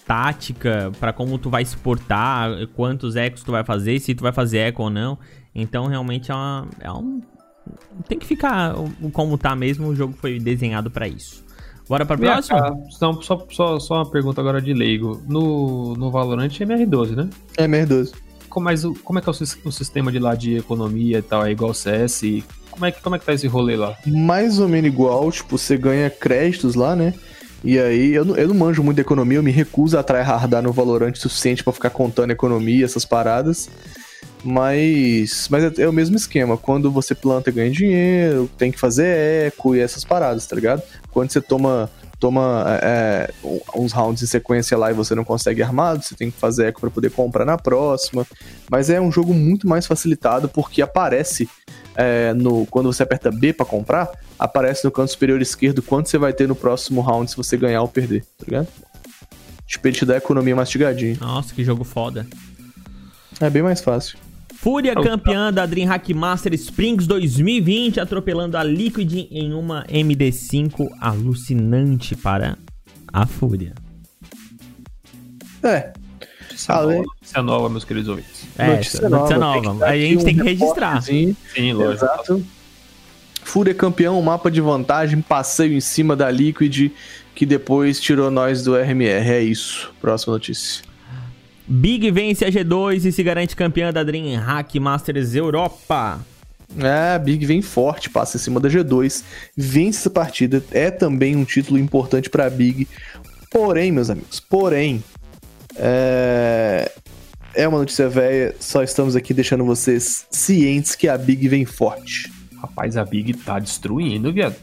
tática, pra como tu vai se portar, quantos ecos tu vai fazer, se tu vai fazer eco ou não. Então realmente é, uma, é um. Tem que ficar como tá mesmo, o jogo foi desenhado pra isso. Bora pra próxima? Não, só, só, só uma pergunta agora de leigo. No, no Valorant é MR12, né? É MR12. Como, mas o- como é que é o, sis- o sistema de lá de economia e tal? É igual CS? Como é, que, como é que tá esse rolê lá? mais ou menos igual, tipo, você ganha créditos lá, né? E aí, eu não, eu não manjo muito de economia, eu me recuso a tryhardar no Valorant o suficiente pra ficar contando economia, essas paradas. Mas, mas é, é o mesmo esquema. Quando você planta, ganha dinheiro, tem que fazer eco e essas paradas, tá ligado? Quando você toma, toma é, uns rounds em sequência lá e você não consegue armado, você tem que fazer eco pra poder comprar na próxima. Mas é um jogo muito mais facilitado porque aparece é, no, quando você aperta B pra comprar, aparece no canto superior esquerdo quanto você vai ter no próximo round se você ganhar ou perder, tá ligado? Tipo, ele te dá a economia mastigadinha. Nossa, que jogo foda. É bem mais fácil. Fúria campeã da DreamHack Master Springs 2020, atropelando a Liquid em uma MD5 alucinante para a Fúria. É, Notícia, nova, notícia nova, meus queridos ouvintes. É, notícia nova. dar A gente um tem que registrar. Sim, lógico. Exato. Fúria campeão, mapa de vantagem, passeio em cima da Liquid, que depois tirou nós do RMR. É isso. Próxima notícia. Big vence a G2 e se garante campeã da DreamHack Masters Europa. É, a Big vem forte, passa em cima da G2, vence essa partida, é também um título importante pra Big. Porém, meus amigos, porém, é... é uma notícia velha, só estamos aqui deixando vocês cientes que a Big vem forte. Rapaz, a Big tá destruindo, viado.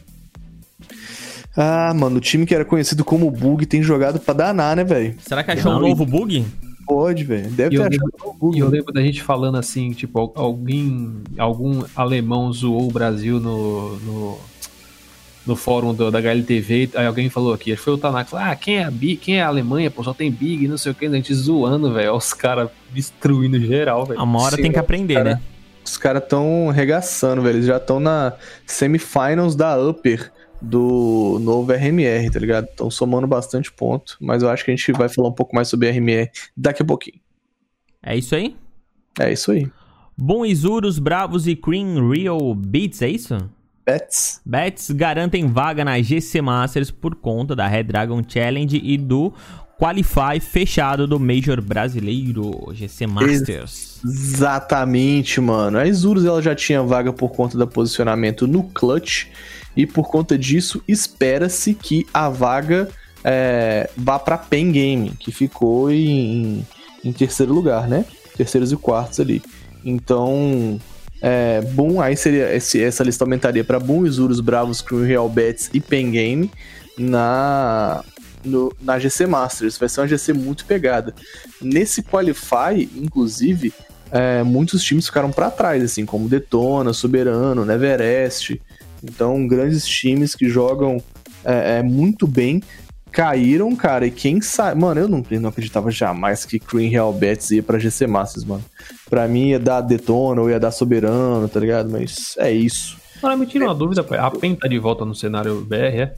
Ah, mano, o time que era conhecido como Bug tem jogado pra danar, né, velho? Será que achou um Não, e- novo bug? Pode, velho. Deve E eu ter lembro- achado. E eu lembro da gente falando assim, tipo, al- alguém, algum alemão zoou o Brasil no, no, no fórum do- da HLTV, aí alguém falou aqui, acho que foi o Tanaka, falou, ah, quem é a Big, quem é a Alemanha, pô, só tem Big, não sei o que, a gente zoando, velho, os caras destruindo geral, velho. Uma hora Sim, tem que aprender, cara. né? Os caras estão regaçando, velho. Eles já estão na semifinals da Upper do novo RMR, tá ligado? Estão somando bastante ponto. Mas eu acho que a gente vai falar um pouco mais sobre RMR daqui a pouquinho. É isso aí? É isso aí. Bom Isurus, Bravos e Cream Real Beats, é isso? Bets. Bets garantem vaga na GC Masters por conta da Red Dragon Challenge e do Qualify fechado do Major Brasileiro, GC Masters. Exatamente, mano. A Isurus ela já tinha vaga por conta do posicionamento no clutch. E por conta disso, espera-se que a vaga é, vá pra Pen Game, que ficou em, em terceiro lugar, né? Terceiros e quartos ali. Então, é, Boom, aí seria esse- essa lista aumentaria para Boom, Isurus, Bravos, Crew, Real Bets e Pen Game na, no- na GC Masters. Vai ser uma GC muito pegada. Nesse Qualify, inclusive, é, muitos times ficaram para trás, assim, como Detona, Soberano, Neverest. Então, grandes times que jogam é, é, muito bem caíram, cara. E quem sabe. Mano, eu não, eu não acreditava jamais que Cream Real Bets ia pra GC Masters, mano. Pra mim ia dar Detona ou ia dar Soberano, tá ligado? Mas é isso. Agora me tira uma dúvida, pô, a PEN tá de volta no cenário BR, é?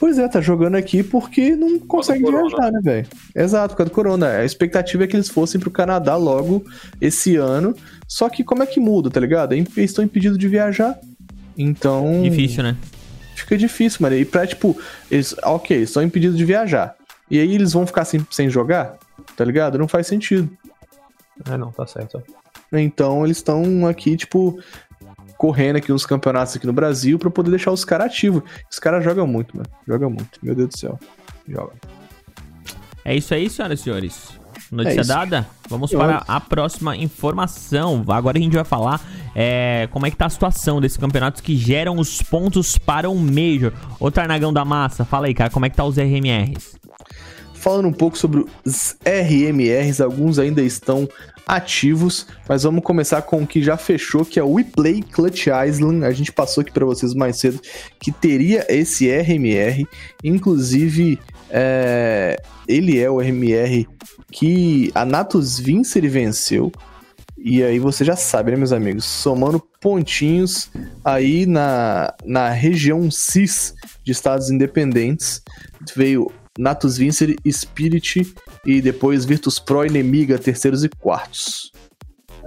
Pois é, tá jogando aqui porque não consegue viajar, né, velho? Exato, por causa do corona. A expectativa é que eles fossem pro Canadá logo esse ano. Só que como é que muda, tá ligado? Eles estão impedidos de viajar. Então. Difícil, né? Fica difícil, mano. E pra, tipo, eles. Ok, eles estão impedidos de viajar. E aí eles vão ficar sem, sem jogar? Tá ligado? Não faz sentido. É, não, tá certo. Então eles estão aqui, tipo, correndo aqui uns campeonatos aqui no Brasil pra poder deixar os caras ativos. Os caras jogam muito, mano. Jogam muito. Meu Deus do céu. Joga. É isso aí, senhoras e senhores. Notícia É dada? Vamos para a próxima informação. Agora a gente vai falar é, como é que tá a situação desses campeonatos que geram os pontos para o Major. Ô Tarnagão da Massa, fala aí, cara, como é que tá os RMRs? Falando um pouco sobre os RMRs, alguns ainda estão ativos, mas vamos começar com o que já fechou, que é o WePlay Clutch Island. A gente passou aqui para vocês mais cedo que teria esse RMR, inclusive é, ele é o RMR que a Natus Vincere venceu. E aí você já sabe, né, meus amigos? Somando pontinhos aí na, na região CIS de estados independentes, veio Natus Vincere, Spirit e depois Virtus Pro e Nemiga, terceiros e quartos.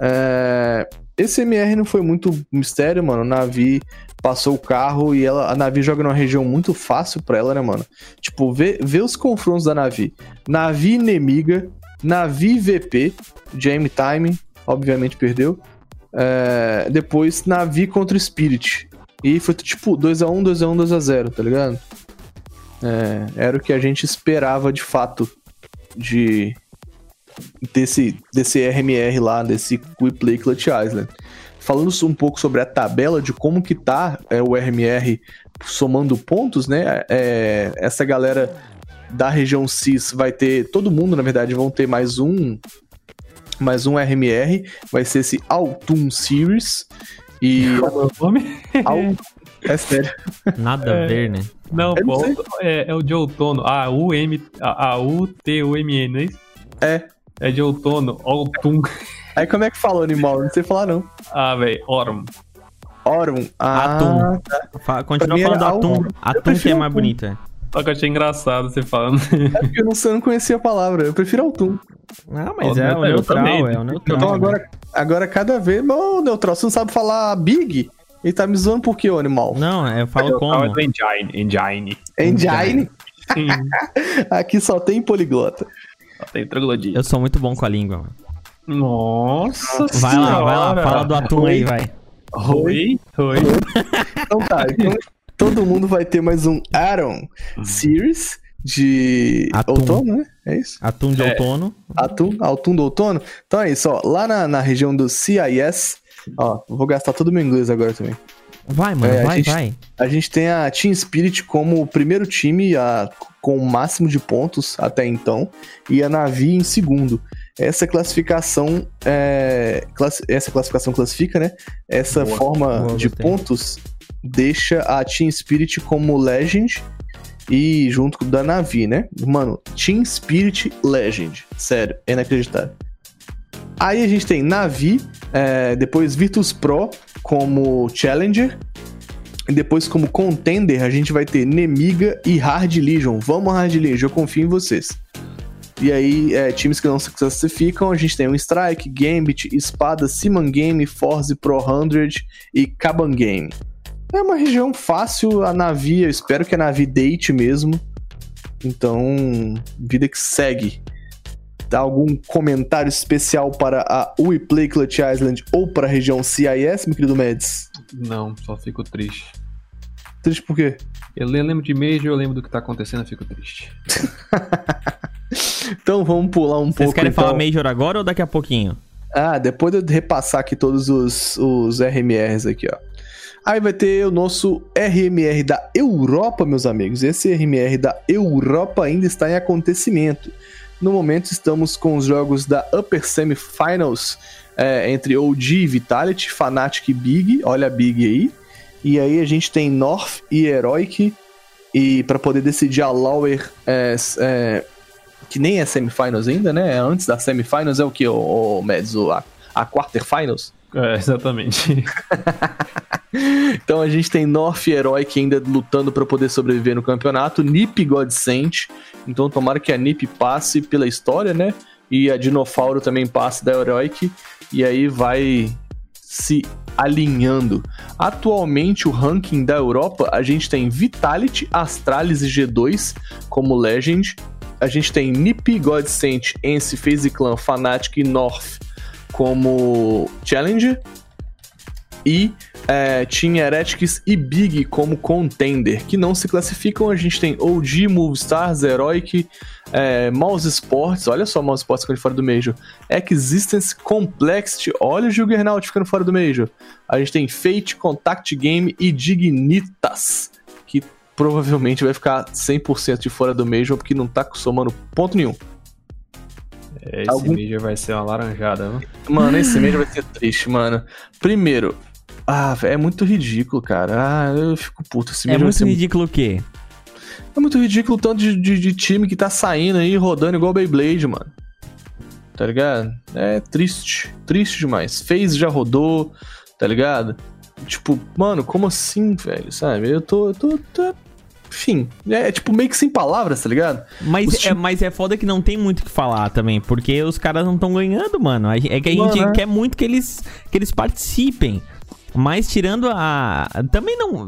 É, Esse MR não foi muito mistério, mano. A Navi passou o carro e ela, a Navi joga numa região muito fácil pra ela, né, mano? Tipo, vê, vê os confrontos da Navi. Navi Nemiga, Navi VP, Jam Time, obviamente perdeu. É, depois Navi contra o Spirit. E foi tipo 2x1, 2x1, 2x0, tá ligado? É, era o que a gente esperava de fato de desse, desse RMR lá, desse Quick Play Clutch Island. Falando um pouco sobre a tabela de como que tá é, o RMR somando pontos, né? É, essa galera da região CIS vai ter, todo mundo na verdade vão ter mais um mais um RMR, vai ser esse Autumn Series e (laughs) Qual é o nome? É sério. Nada a É. ver, né? Não, pô, é, é o de outono. A U M a, a U T U M N, não é isso? É. É de outono, autumn. Aí como é que fala o animal? Não sei falar não. Ah, velho, autumn. Autumn. Ah, Atum. Fa- Continua falando era atum. Atum que é mais atum. é. Só que eu achei engraçado você falando. é porque eu não, sei, eu não conhecia a palavra. Eu prefiro Autumn. Não, mas Ó, é o neutral, também. é o neutral. Então agora, agora cada vez. Ô, Neutral, você não sabe falar Big? Ele tá me zoando por quê, ô animal? Não, eu falo Eu como. do Engine. Engine. Engine. (laughs) Aqui só tem poliglota. Só tem troglodita. Eu sou muito bom com a língua. mano. Nossa Vai lá, vai lá, senhora. fala do atum aí, vai. Oi, oi. Então tá, então todo mundo vai ter mais um Aaron Series de Atum. outono, né? É isso? Atum de É. outono. Atum, Atum do outono. Então é isso, ó. Lá na, na região do CIS, ó, vou gastar todo o meu inglês agora também. Vai, mano, É, a vai, gente- vai. A gente tem a Team Spirit como o primeiro time a- com o máximo de pontos até então, e a Navi em segundo. Essa classificação, é, classi- essa classificação classifica, né? Essa Boa, forma boa, de gostei. pontos deixa a Team Spirit como Legend e junto com da Navi, né? Mano, Team Spirit Legend. Sério, é inacreditável. Aí a gente tem Navi, é, depois Virtus Pro como Challenger. E depois, como Contender, a gente vai ter Nemiga e Hard Legion. Vamos, Hard Legion, eu confio em vocês. E aí, é, times que não se classificam, a gente tem o Strike, Gambit, Espada, Simon Game, Force Pro 100 e Kaban Game. É uma região fácil, a Navi, eu espero que a Navi deite mesmo. Então, vida que segue. Dá algum comentário especial para a WePlay Clutch Island ou para a região CIS, meu querido Mads? Não, só fico triste. Triste por quê? Eu lembro de Major, eu lembro do que tá acontecendo, eu fico triste. (laughs) então vamos pular um Vocês pouco. querem então. falar Major agora ou daqui a pouquinho? Ah, depois de eu repassar aqui todos os, os RMRs aqui, ó. Aí vai ter o nosso RMR da Europa, meus amigos. Esse RMR da Europa ainda está em acontecimento. No momento estamos com os jogos da Upper Semifinals é, entre OG e Vitality, Fnatic e Big. Olha a Big aí. E aí a gente tem North e Heroic. E para poder decidir a Lower, é, é, que nem é Semifinals ainda, né? Antes da Semifinals é o que, o, o Mads? A, a Quarterfinals? É, exatamente. (laughs) Então a gente tem North Heroic ainda lutando para poder sobreviver no campeonato. Nip Godsent. Então tomara que a Nip passe pela história, né? E a Dinofauro também passe da Heroic. E aí vai se alinhando. Atualmente o ranking da Europa, a gente tem Vitality, Astralis e G2 como Legend. A gente tem Nip, Godsent, Ence, FaZe Clan, Fnatic e North como Challenger. E é, Team Heretics e Big como contender, que não se classificam. A gente tem OG, Movestars, Heroic, é, Mouse Sports, olha só Mouse Sports ficando fora do Major. Existence, Complexity, olha o Juggernaut ficando fora do Major. A gente tem Fate, Contact Game e Dignitas, que provavelmente vai ficar 100% de fora do Major, porque não tá somando ponto nenhum. Esse Algum- Major vai ser uma laranjada, viu? Mano, esse Major vai ser triste, mano. Primeiro, ah, é muito ridículo, cara. Ah, eu fico puto. Esse É muito ser ridículo o quê? É muito ridículo o tanto de, de, de time que tá saindo aí, rodando igual Beyblade, mano. Tá ligado? É triste. Triste demais. FaZe já rodou, tá ligado? Tipo, mano, como assim, velho? Sabe? Eu tô. Eu tô, tô- Enfim, é tipo meio que sem palavras, tá ligado? Mas Os é, mas é foda que não tem muito o que falar também, porque os caras não estão ganhando, mano. É que a gente Mano, é. quer muito que eles, que eles participem. Mas tirando a. Também não.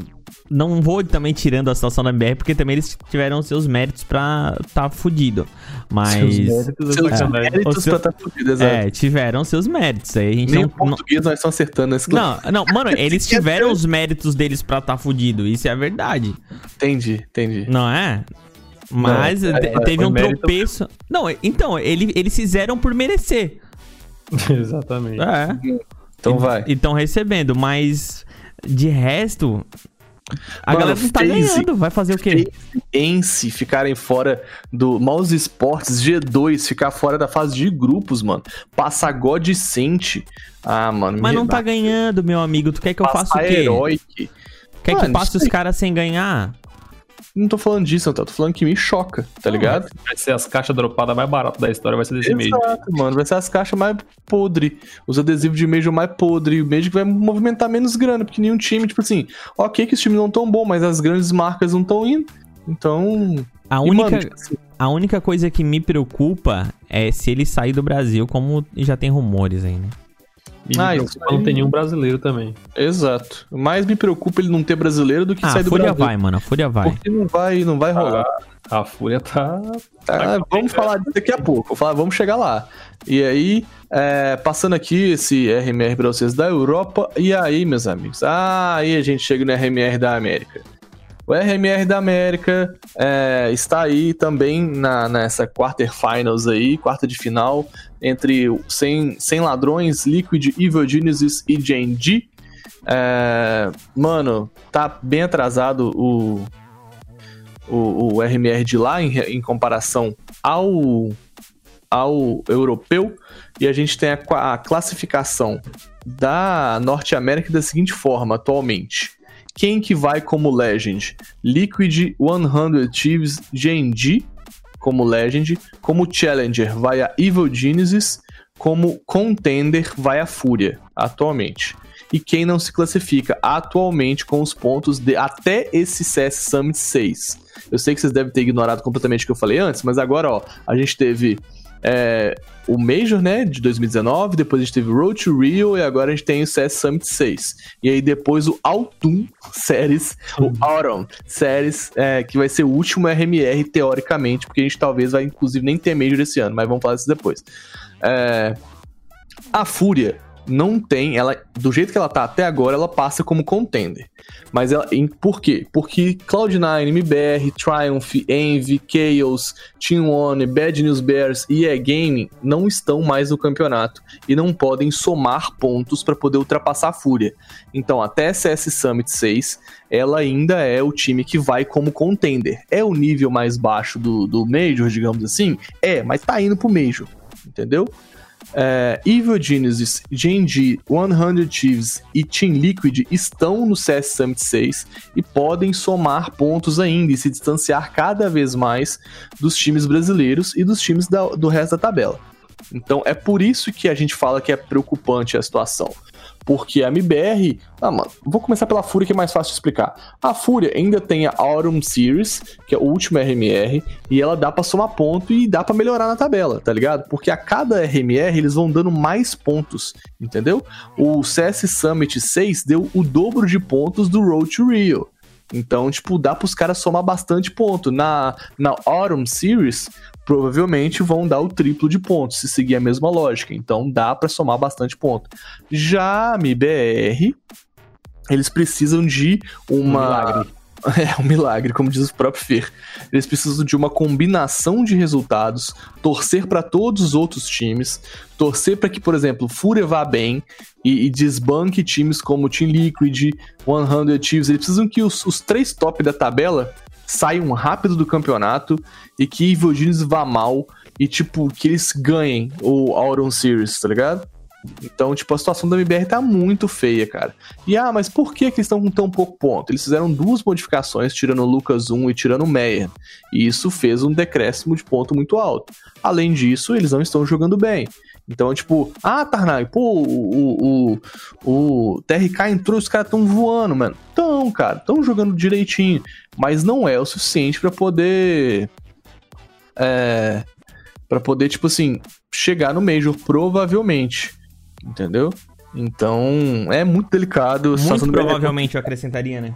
Não vou também tirando a situação da MBR, porque também eles tiveram seus méritos pra tá fudido. Mas. Seus méritos O seu- pra tá fudido, exato. É, tiveram seus méritos. Aí a gente Nem não. português nós estamos acertando nesse Não, não, mano, (laughs) eles tiveram os méritos deles pra tá fudido. Isso é a verdade. Entendi, entendi. Não é? Mas Não, é, é, teve um mérito tropeço. Não, então, ele, eles fizeram por merecer. (laughs) Exatamente. É. Então vai. E estão recebendo, mas de resto. A Mano, galera não tá ganhando. Vai fazer o quê? Ence ficarem fora do Mouse Sports, G2 ficar fora da fase de grupos, mano. Passa God Sente. Ah, mano. Mas não tá ganhando, meu amigo. Tu quer que eu faça o Passa quê? Heroic. Quer que Mano, passe os caras sem ganhar? Não tô falando disso, Antônio. Tô falando que me choca, tá ligado? Vai ser as caixas dropadas mais baratas da história, vai ser desse Major. Exato, mano. Vai ser as caixas mais podre. Os adesivos de Major mais podre. O Major que vai movimentar menos grana, porque nenhum time, tipo assim, ok que os times não tão bom, mas as grandes marcas não tão indo. Então. A única, mano, tipo assim, a única coisa que me preocupa é se ele sair do Brasil, como já tem rumores aí, né? E Ah, me preocupa, não aí- tem nenhum brasileiro também. Exato. Mais me preocupa ele não ter brasileiro do que Ah, sair a do Fúria Brasil. vai, mano. A Fúria vai. Porque não vai, não vai rolar. A Fúria tá. Ah, vamos falar disso daqui a pouco. Vou falar, vamos chegar lá. E aí, é, passando aqui esse RMR pra vocês da Europa. E aí, meus amigos? Ah, aí a gente chega no RMR da América. O RMR da América é, está aí também na, nessa quarterfinals aí, quarta de final, entre 100, 100 ladrões, Liquid, Evil Genesis e Gen.G. É, mano, tá bem atrasado o, o, o RMR de lá em, em comparação ao, ao europeu. E a gente tem a, a classificação da Norte América da seguinte forma atualmente: Quem que vai como Legend? Liquid 100 Thieves GNG como Legend, como Challenger vai a Evil Genesis, como Contender vai a Fúria, atualmente. E quem não se classifica atualmente com os pontos de até esse CS Summit 6. Eu sei que vocês devem ter ignorado completamente o que eu falei antes, mas agora, ó, a gente teve é, o Major, né, de 2019, depois a gente teve Road to Rio e agora a gente tem o CS Summit 6. E aí depois o Autumn Series, o Autumn Series, é, que vai ser o último RMR teoricamente, porque a gente talvez vai inclusive nem ter Major esse ano, mas vamos falar isso depois. É, a Fúria não tem, ela do jeito que ela tá até agora, ela passa como contender. Mas ela, em, por quê? Porque Cloud9, MBR, Triumph, Envy, Chaos, Team One, Bad News Bears e EA Gaming não estão mais no campeonato e não podem somar pontos para poder ultrapassar a Fúria. Então, até CS Summit 6, ela ainda é o time que vai como contender. É o nível mais baixo do, do Major, digamos assim? É, mas tá indo pro Major, entendeu? É, Evil Genesis, GNG, 100 Thieves e Team Liquid estão no CS Summit 6 e podem somar pontos ainda e se distanciar cada vez mais dos times brasileiros e dos times da, do resto da tabela. Então é por isso que a gente fala que é preocupante a situação. Porque a MBR. Ah, mano, vou começar pela Fúria que é mais fácil de explicar. A Fúria ainda tem a Autumn Series, que é o último RMR, e ela dá pra somar ponto e dá pra melhorar na tabela, tá ligado? Porque a cada RMR eles vão dando mais pontos, entendeu? O CS Summit 6 deu o dobro de pontos do Road to Rio. Então, tipo, dá pros caras somar bastante ponto. Na, na Autumn Series, provavelmente vão dar o triplo de pontos, se seguir a mesma lógica. Então, dá para somar bastante ponto. Já a MBR, eles precisam de uma. Um milagre. (laughs) É um milagre, como diz o próprio Fer. Eles precisam de uma combinação de resultados, torcer para todos os outros times, torcer para que, por exemplo, Fúria vá bem e, e, desbanque times como Team Liquid, 100 Chiefs. Eles precisam que os, os três top da tabela saiam rápido do campeonato e que Evil Genius vá mal e, tipo, que eles ganhem o Auron Series, tá ligado? Então, tipo, a situação da MBR tá muito feia, cara. E ah, mas por que, que eles estão com tão pouco ponto? Eles fizeram duas modificações, tirando o Lucas 1 e tirando o Meyer. E isso fez um decréscimo de ponto muito alto. Além disso, eles não estão jogando bem. Então, tipo, ah, Tarnag, pô, o, o, o, TRK entrou, os caras tão voando, mano. Tão, cara, tão jogando direitinho. Mas não é o suficiente para poder. É. para poder, tipo assim, chegar no Major, provavelmente. Entendeu? Então, é muito delicado. Muito provavelmente eu acrescentaria, né?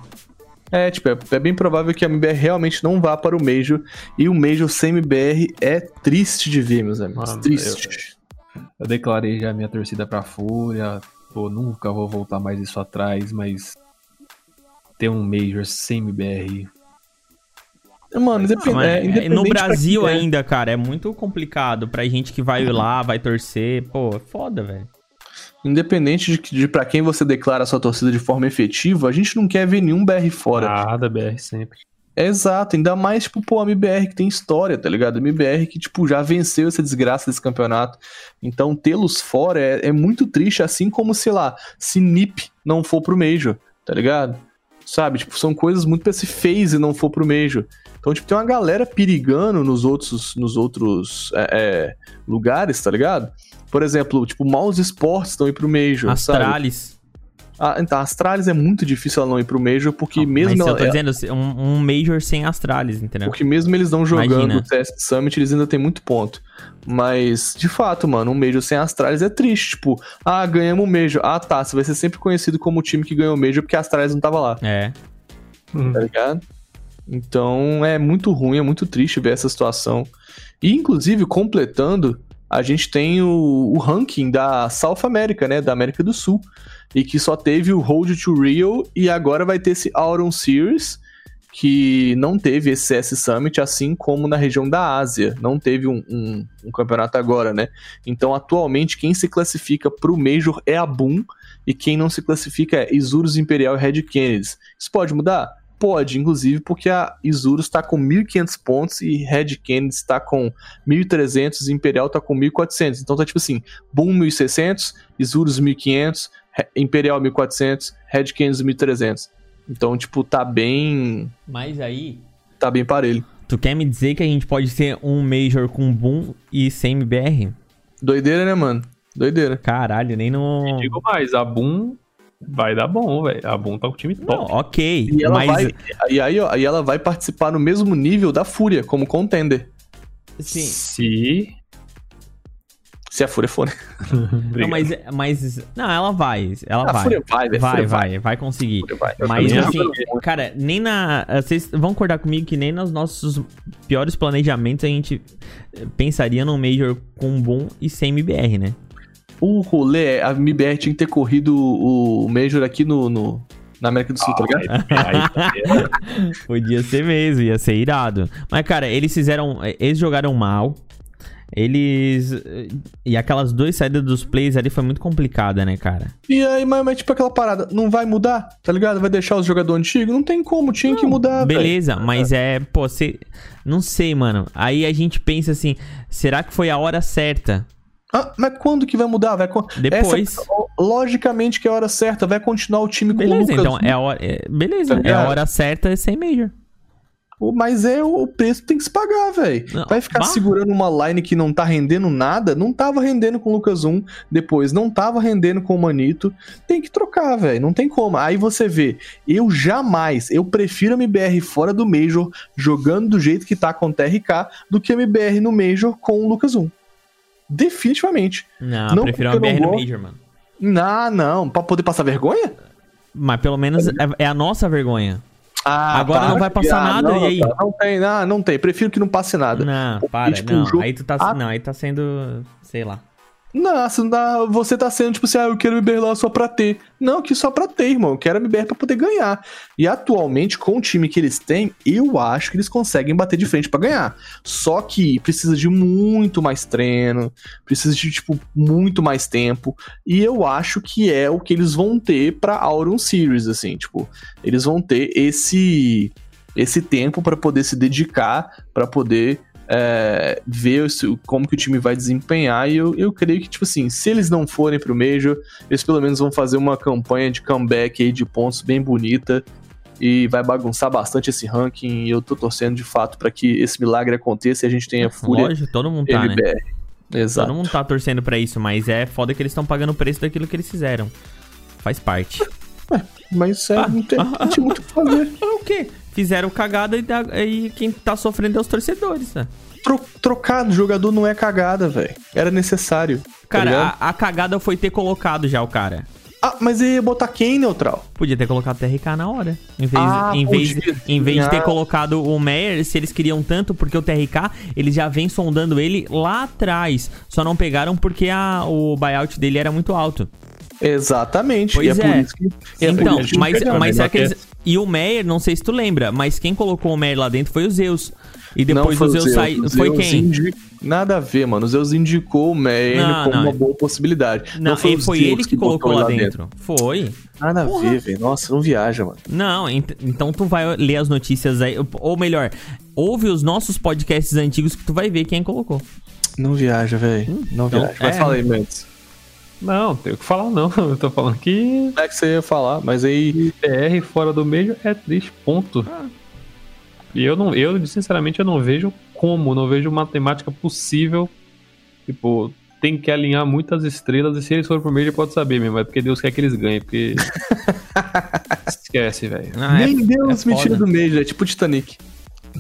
É, tipo, é, é, bem provável que a MBR realmente não vá para o Major. E o Major sem MBR é triste de ver, meus amigos. Mano, triste. Eu, eu, declarei já minha torcida pra Fúria. Pô, nunca vou voltar mais isso atrás, mas ter um Major sem MBR Mano, independ... não, é, é, no Brasil ainda, cara, é muito complicado pra gente que vai lá, vai torcer. Pô, é foda, velho. Independente de, de para quem você declara a sua torcida de forma efetiva, a gente não quer ver nenhum BR fora. Nada, BR sempre. É exato, ainda mais, tipo, pô, a MBR que tem história, tá ligado? A MBR que, tipo, já venceu essa desgraça desse campeonato. Então, tê-los fora é, é muito triste, assim como, sei lá, se NIP não for pro Major, tá ligado? Sabe? Tipo, são coisas muito pra se FaZe não for pro Major. Então, tipo, tem uma galera perigando nos outros, nos outros é, é, lugares, tá ligado? Por exemplo, tipo, Mouse Sports estão indo pro Major, Astralis. Sabe? Ah, então, a Astralis é muito difícil ela não ir pro Major, porque não, mesmo mas ela... eu tô dizendo, um, um, Major sem Astralis, entendeu? Porque mesmo eles não jogando o CS Summit, eles ainda têm muito ponto. Mas, de fato, mano, um Major sem Astralis é triste. Tipo, ah, ganhamos um Major. Ah, tá, você vai ser sempre conhecido como o time que ganhou o Major porque a Astralis não tava lá. É. Tá ligado? Então é muito ruim, é muito triste ver essa situação. E inclusive, completando, a gente tem o, o ranking da South America, né? Da América do Sul. E que só teve o Road to Rio e agora vai ter esse Autumn Series, que não teve esse CS Summit, assim como na região da Ásia. Não teve um, um, um campeonato agora, né? Então, atualmente, quem se classifica para o Major é a Boom, e quem não se classifica é Isurus Imperial e Red Kennedy. Isso pode mudar? Pode, inclusive, porque a Isurus está com 1.500 pontos e Red Kennedy está com 1.300 e Imperial está com 1.400. Então tá tipo assim, Boom 1.600, Isurus 1.500, Imperial 1.400, Red Kennedy 1.300. Então, tipo, tá bem. Mas aí. Tá bem parelho. Tu quer me dizer que a gente pode ter um Major com Boom e sem MBR? Doideira, né, mano? Doideira. Caralho, nem no. E digo mais, a Boom vai dar bom, velho. A Boom tá com o time Não, top. ok. E ela, mas. vai, e aí, ó, aí ela vai participar no mesmo nível da Fúria, como contender. Sim. Se. Se a Fúria for. né? (laughs) Não, mas, mas. Não, ela vai. Ela a vai. Fúria vai, velho. a Vai, Fúria vai, vai conseguir. Vai. Mas assim, cara, nem na. Vocês vão concordar comigo que nem nos nossos piores planejamentos a gente pensaria num Major com boom e sem MBR, né? O rolê, é, a MBR tinha que ter corrido o Major aqui no, no- na América do Sul, tá ligado? Aí, (laughs) Podia ser mesmo, ia ser irado. Mas, cara, eles fizeram. Eles jogaram mal. Eles. E aquelas duas saídas dos plays ali foi muito complicada, né, cara? E aí, mas, mas, tipo aquela parada, não vai mudar, tá ligado? Vai deixar os jogadores antigos? Não tem como, tinha que mudar. Beleza, mas é, pô, você. Não sei, mano. Aí a gente pensa assim: será que foi a hora certa? Ah, mas quando que vai mudar? Vai, Depois. Essa- logicamente que é a hora certa, vai continuar o time com o Beleza, Lucas. então é a hora. é- beleza, Tá é a hora certa sem Major. Mas é o preço que tem que se pagar, velho. Vai ficar bah. segurando uma line que não tá rendendo nada, não tava rendendo com o Lucas 1, depois não tava rendendo com o Manito. Tem que trocar, velho. Não tem como. Aí você vê, eu jamais, eu prefiro a MBR fora do Major, jogando do jeito que tá com o TRK, do que a MBR no Major com o Lucas 1. Definitivamente. Não, Não, prefiro a porque eu BR não. Major, mano. Ah, não. Pra poder passar vergonha? Mas pelo menos é, é a nossa vergonha. Ah, Agora não vai passar nada, não, e aí? tá, Não tem, ah, não tem. Prefiro que não passe nada. Não, Porque, para, tipo, não. jogo- Aí tu tá. Ah. Não, aí tá sendo. Sei lá. Nossa, você tá sendo tipo assim, ah, eu quero MBR lá só pra ter. Não, que só pra ter, irmão. Eu quero MBR pra poder ganhar. E atualmente, com o time que eles têm, eu acho que eles conseguem bater de frente pra ganhar. Só que precisa de muito mais treino, precisa de, tipo, muito mais tempo. E eu acho que é o que eles vão ter pra Auron Series, assim, tipo, eles vão ter esse esse tempo pra poder se dedicar, pra poder é, ver se- como que o time vai desempenhar. E eu, eu creio que, tipo assim, se eles não forem pro Major, eles pelo menos vão fazer uma campanha de comeback aí de pontos bem bonita. E vai bagunçar bastante esse ranking. E eu tô torcendo de fato pra que esse milagre aconteça e a gente tenha Fúria Lógico, todo mundo tá, né? LBR. Exato. Todo mundo tá torcendo pra isso, mas é foda que eles estão pagando o preço daquilo que eles fizeram. Faz parte. Mas é, não tem, não tem muito o que fazer. (laughs) É o quê? Fizeram cagada e, e quem tá sofrendo é os torcedores, né? Tro, trocar do jogador não é cagada, velho. Era necessário. tá Cara, ligado? a, a cagada foi ter colocado já o cara. Ah, mas ia botar quem neutral? Podia ter colocado TRK na hora. Em vez, Ah, em vez, em vez de ter ah. colocado o Meyer, se eles queriam tanto, porque o TRK, eles já vem sondando ele lá atrás. Só não pegaram porque a, o buyout dele era muito alto. Exatamente. Pois e é, é. por isso que. é por então, isso que mas, pegaram. mas será que eles... E o Meyer, não sei se tu lembra, mas quem colocou o Meyer lá dentro foi o Zeus. E depois Não o Zeus saiu. Foi Zeus quem? indi- Nada a ver, mano. O Zeus indicou o Meyer Não, como não. uma boa possibilidade. Não, foi, e o foi Zeus ele que colocou botou lá dentro. Foi. Nada Porra. a ver, velho. Nossa, não viaja, mano. Não, ent- então tu vai ler as notícias aí. Ou melhor, ouve os nossos podcasts antigos que tu vai ver quem colocou. Não viaja, velho. Não então, viaja. Mas é. fala aí, Mendes. Não, tem o que falar não. (laughs) Eu tô falando que Como é que você ia falar? Mas aí. PR fora do meio é triste, ponto. E eu não, eu sinceramente eu não vejo como, não vejo matemática possível. Tipo, tem que alinhar muitas estrelas e se eles forem pro meio pode saber mesmo, é porque Deus quer que eles ganhem, porque (laughs) esquece, velho. Ah, é- Nem Deus é me tira do Major, é tipo Titanic.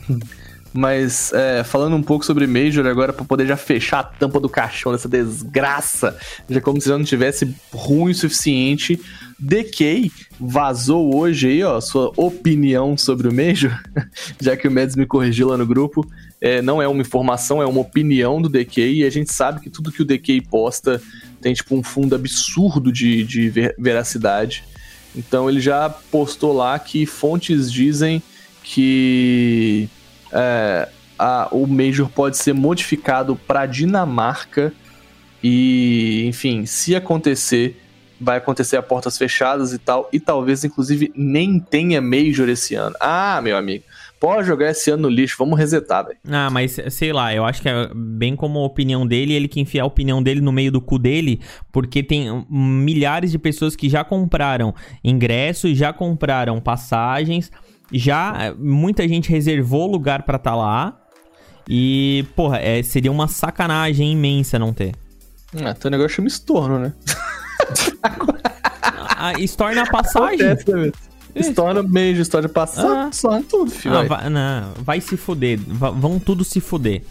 (laughs) Mas é, falando um pouco sobre Major agora, pra poder já fechar a tampa do caixão dessa desgraça, já como se já não tivesse ruim o suficiente, DK vazou hoje aí, ó, sua opinião sobre o Major, (laughs) já que o Mads me corrigiu lá no grupo. É, não é uma informação, é uma opinião do DK, e a gente sabe que tudo que o DK posta tem tipo um fundo absurdo de, de ver- veracidade. Então ele já postou lá que fontes dizem que é, a- o Major pode ser modificado para Dinamarca e, enfim, se acontecer, vai acontecer a portas fechadas e tal, e talvez inclusive nem tenha Major esse ano. Ah, meu amigo, pode jogar esse ano no lixo, vamos resetar, velho. Ah, mas sei lá, eu acho que é bem como a opinião dele, ele que enfia a opinião dele no meio do cu dele, porque tem milhares de pessoas que já compraram ingressos, já compraram passagens, já muita gente reservou lugar para estar tá lá. E, porra, é, seria uma sacanagem imensa não ter. Ah, teu negócio chama estorno, né? a, estorna a passagem. Acontece, né, Estoura beijo, estoura passagem, ah. só tudo, filho. Ah, vai, não, vai se fuder. vão tudo se fuder.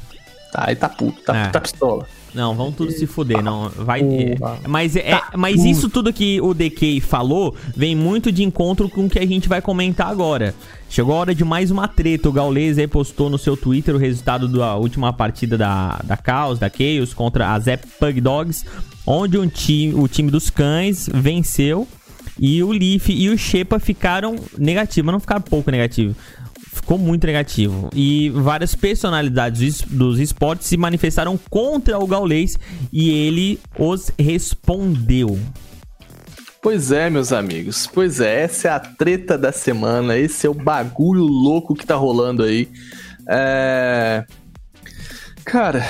Tá, aí tá puto, tá, é. tá pistola. Não, vão tudo se fuder, não. Vai. É, mas é, tá mas isso tudo que o DK falou vem muito de encontro com o que a gente vai comentar agora. Chegou a hora de mais uma treta. O Gaules aí postou no seu Twitter o resultado da última partida da, da Chaos, da Chaos, contra a Zep Pug Dogs, onde um time, o time dos cães venceu e o Leaf e o Shepa ficaram negativos, não ficaram pouco negativos. Ficou muito negativo. E várias personalidades dos esportes se manifestaram contra o Gaulês e ele os respondeu. Pois é, meus amigos. Pois é, essa é a treta da semana. Esse é o bagulho louco que tá rolando aí. É. Cara,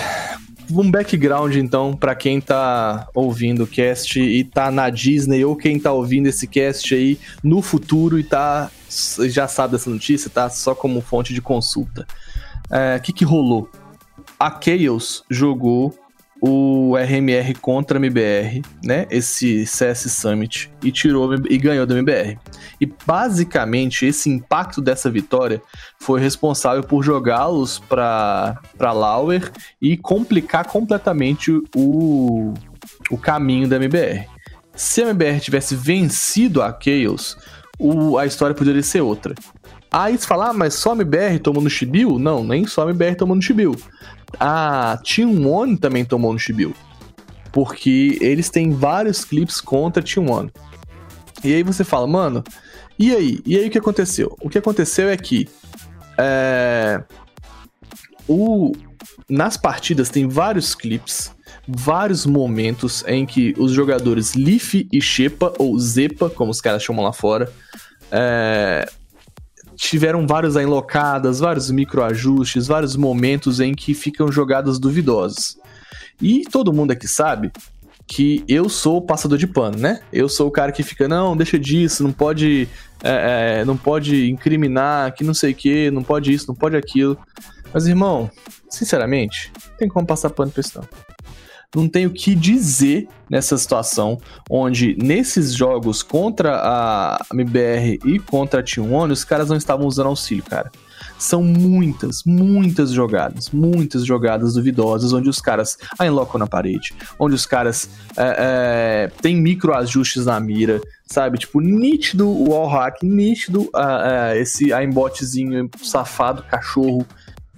um background então para quem tá ouvindo o cast e tá na Disney ou quem tá ouvindo esse cast aí no futuro e tá já sabe dessa notícia, tá só como fonte de consulta. O é, que que rolou? A Chaos jogou o RMR contra a MBR, né? Esse CS Summit e tirou e ganhou da MBR. E basicamente esse impacto dessa vitória foi responsável por jogá-los para para Lauer e complicar completamente o, o caminho da MBR. Se a MBR tivesse vencido a Chaos, o, a história poderia ser outra. Aí você fala, ah, mas só a MBR tomou no Chibiu? Não, nem só a MBR tomou no Chibiu a Team One também tomou no Shibiu. Porque eles têm vários clipes contra Team One. E aí você fala, mano, e aí? E aí o que aconteceu? O que aconteceu é que é, o, nas partidas tem vários clipes, vários momentos em que os jogadores Leaf e Shepa, ou Zepa, como os caras chamam lá fora, é, tiveram várias enlocadas, vários microajustes, vários momentos em que ficam jogadas duvidosas. E todo mundo aqui sabe que eu sou o passador de pano, né? Eu sou o cara que fica, não, deixa disso, não pode, é, é, não pode incriminar, que não sei o que, não pode isso, não pode aquilo. Mas, irmão, sinceramente, não tem como passar pano pra isso não não tem o que dizer nessa situação, onde nesses jogos contra a MBR e contra a T1, os caras não estavam usando auxílio, cara. São muitas, muitas jogadas, muitas jogadas duvidosas, onde os caras enlocam na parede, onde os caras é, é, têm micro ajustes na mira, sabe? Tipo, nítido o wall hack, nítido uh, uh, esse aimbotezinho safado, cachorro,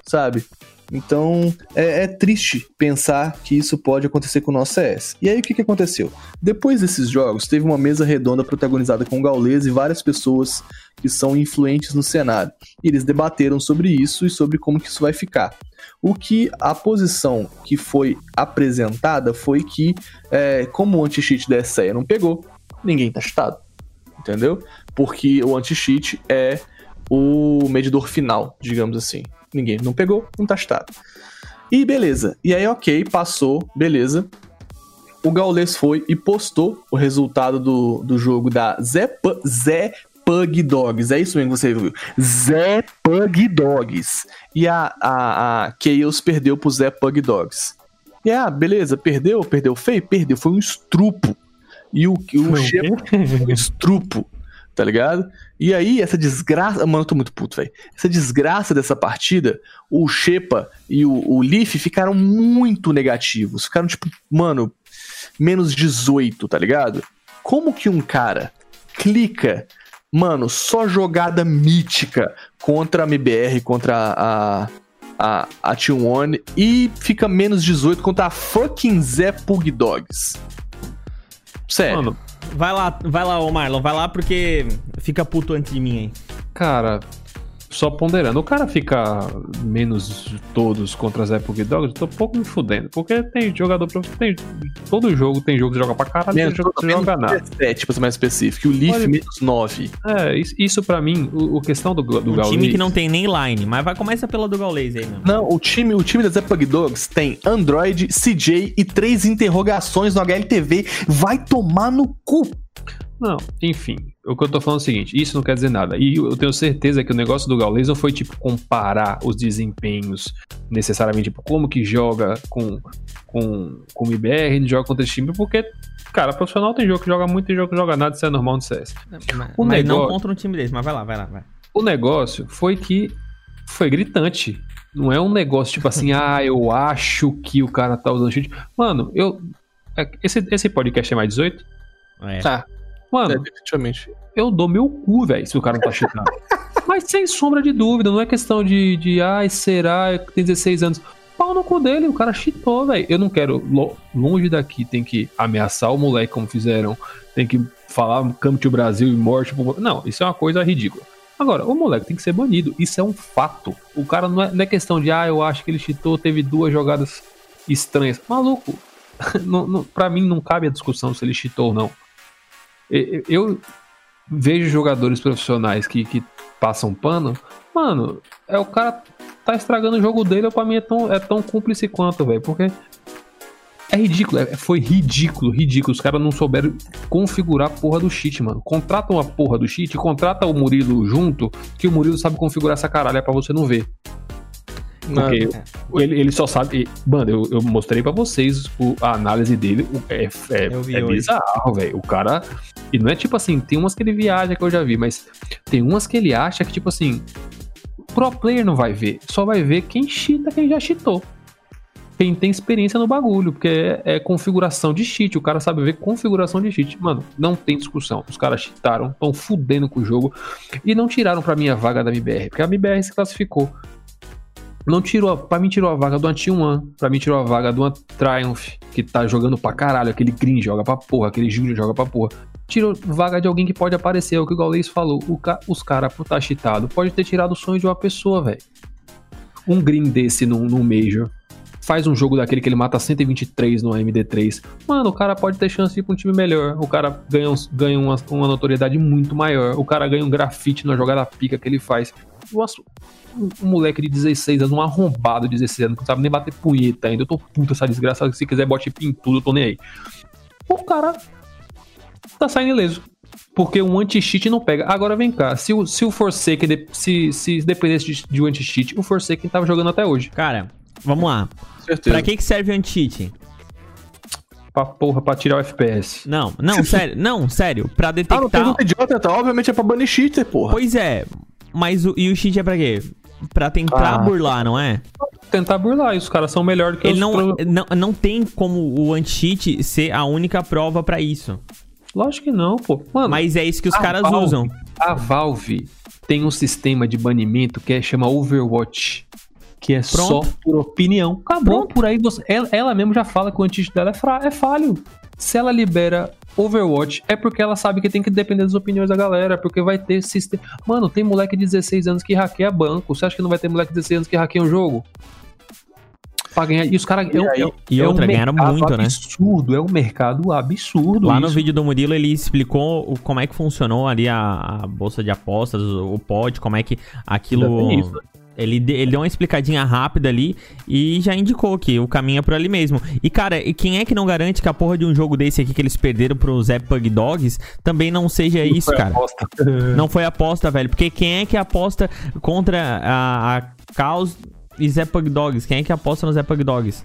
sabe? Então é, é, triste pensar que isso pode acontecer com o nosso CS. E aí o que, que aconteceu? Depois desses jogos, teve uma mesa redonda protagonizada com o Gaules e várias pessoas que são influentes no cenário. E eles debateram sobre isso e sobre como que isso vai ficar. O que a posição que foi apresentada foi que, é, como o anti-cheat da SEA não pegou, ninguém tá cheatado. Entendeu? Porque o anti-cheat é o medidor final, digamos assim. Ninguém não pegou, não tá chutado. E beleza. E aí, ok, passou, beleza. O Gaules foi e postou o resultado do, do jogo da Zé, Zé Pug Dogs. É isso mesmo que você viu. Zé Pug Dogs. E a, a, a Chaos perdeu pro Zé Pug Dogs. E ah, beleza, perdeu, perdeu feio? Perdeu, foi um estrupo. E o, o foi um estrupo tá ligado? E aí, essa desgraça. Mano, eu tô muito puto, velho. Essa desgraça dessa partida, o Shepa e o, o Leaf ficaram muito negativos. Ficaram, tipo, mano, menos 18, tá ligado? Como que um cara clica, mano, só jogada mítica contra a MBR, contra a. A, a T1 e fica menos 18 contra a fucking Zé Pug Dogs. Sério. Mano, Vai lá, vai lá, ô Marlon, vai lá porque fica puto antes de mim aí. Cara, só ponderando. O cara fica menos todos contra as Epic Dogs, eu tô um pouco me fudendo. Porque tem jogador profissional. Tem, todo jogo tem jogo que joga pra caralho, tem Menos, jogo que joga nada. 17, pra ser mais específico. E o Leaf Olha- menos 9. É, isso, isso pra mim, o, o questão do, do Um Gaules. time que não tem nem line, mas vai começar pela do Gaules aí mesmo. Não, o time, o time das Epic Dogs tem Android, CJ e três interrogações no HLTV. Vai tomar no cu. Não, enfim, o que eu tô falando é o seguinte, isso não quer dizer nada. E eu tenho certeza que o negócio do Gaules não foi, tipo, comparar os desempenhos necessariamente, tipo, como que joga com, com, com o IBR, ele joga contra esse time, porque, cara, profissional tem jogo que joga muito, tem jogo que joga nada, isso é normal no CS. Mas, O mas não negócio- contra um time desse, mas vai lá, vai lá, vai. O negócio foi que foi gritante. Não é um negócio tipo assim, (laughs) ah, eu acho que o cara tá usando cheat. Mano, eu. é- Esse, esse podcast é mais 18? É. Tá, Mano, é, definitivamente. eu dou meu cu, velho, se o cara não tá (laughs) cheatando. Mas sem sombra de dúvida, não é questão de, de ai, será, tem 16 anos. Pau no cu dele, o cara cheatou, velho. Eu não quero, lo- longe daqui, tem que ameaçar o moleque como fizeram, tem que falar come to Brasil e morte. Não, isso é uma coisa ridícula. Agora, o moleque tem que ser banido, isso é um fato. O cara não é, não é questão de, ah, eu acho que ele cheatou, teve duas jogadas estranhas. Maluco, (laughs) não, não, pra mim não cabe a discussão se ele cheatou ou não. Eu vejo jogadores profissionais que, que passam pano, mano, é o cara tá estragando o jogo dele, pra mim é tão, é tão cúmplice quanto, velho, porque é ridículo, é- foi ridículo, ridículo. Os caras não souberam configurar a porra do cheat, mano. Contratam a porra do cheat, contrata o Murilo junto, que o Murilo sabe configurar essa caralha pra você não ver. Porque ele, ele só sabe. Mano, eu, eu mostrei pra vocês o- a análise dele. É, é, é bizarro, velho. O cara. E não é tipo assim, tem umas que ele viaja que eu já vi, mas tem umas que ele acha que, tipo assim, pro player não vai ver. Só vai ver quem cheata, quem já cheatou. Quem tem experiência no bagulho, porque é, é configuração de cheat. O cara sabe ver configuração de cheat. Mano, não tem discussão. Os caras cheataram, estão fudendo com o jogo. E não tiraram pra mim a vaga da MBR, porque a MBR se classificou. Não tirou, pra mim tirou a vaga do Anti-1, pra mim tirou a vaga do Triumph, que tá jogando pra caralho, aquele Green joga pra porra, aquele Júnior joga pra porra. Tirou vaga de alguém que pode aparecer, é o que o Gaules falou. O ca- os caras, por estar cheatado, pode ter tirado o sonho de uma pessoa, velho. Um Green desse num, num Major, faz um jogo daquele que ele mata 123 no AMD3. Mano, o cara pode ter chance de ir pra um time melhor. O cara ganha, uns- ganha uma, uma notoriedade muito maior. O cara ganha um grafite na jogada pica que ele faz. Nossa, um, um moleque de 16 anos, um arrombado de 16 anos, não sabe nem bater punheta ainda. Eu tô puta essa desgraça. Se quiser, bote pintudo, eu tô nem aí. O cara tá saindo ileso. Porque um anti-cheat não pega. Agora vem cá, se o, se o Forsaken, de- se, se dependesse de, de um anti-cheat, o Forsaken tava jogando até hoje. Cara, vamos lá. Certeza. Pra que que serve o anti-cheat? Pra porra, pra tirar o FPS. Não, não, (laughs) sério, não, sério. Pra Ah, não detectar. pergunta idiota, então. Obviamente é pra banir cheater, porra. Pois é, mas o, e o cheat é pra quê? Pra tentar Ah. burlar, não é? Tentar burlar, e os caras são melhores que Ele os não, pro- não, não tem como o anti-cheat ser a única prova pra isso. Lógico que não, pô. Mano, Mas é isso que os caras Valve- usam. A Valve tem um sistema de banimento que é, chama Overwatch. Que é só Pronto. por opinião. Acabou. Por aí você. Ela, ela mesmo já fala que o anti dela é, fra, é falho. Se ela libera Overwatch, é porque ela sabe que tem que depender das opiniões da galera. Porque vai ter sistema. Mano, tem moleque de 16 anos que hackeia banco. Você acha que não vai ter moleque de 16 anos que hackeia um jogo? Pra ganhar. E os caras. É, um- aí? é um- E é um outra, ganharam mercado muito, né? absurdo. É um mercado absurdo. Lá no isso. vídeo do Murilo ele explicou o- como é que funcionou ali a, a bolsa de apostas, o, o pod, como é que aquilo. Isso? Ele, ele deu uma explicadinha rápida ali e já indicou que o caminho é por ali mesmo. E cara, e quem é que não garante que a porra de um jogo desse aqui que eles perderam pros Epic Dogs também não seja isso, Foi cara? aposta. Não foi aposta, velho. Porque quem é que aposta contra a, a Caos e Zepug Dogs? Quem é que aposta nos Zepug Dogs?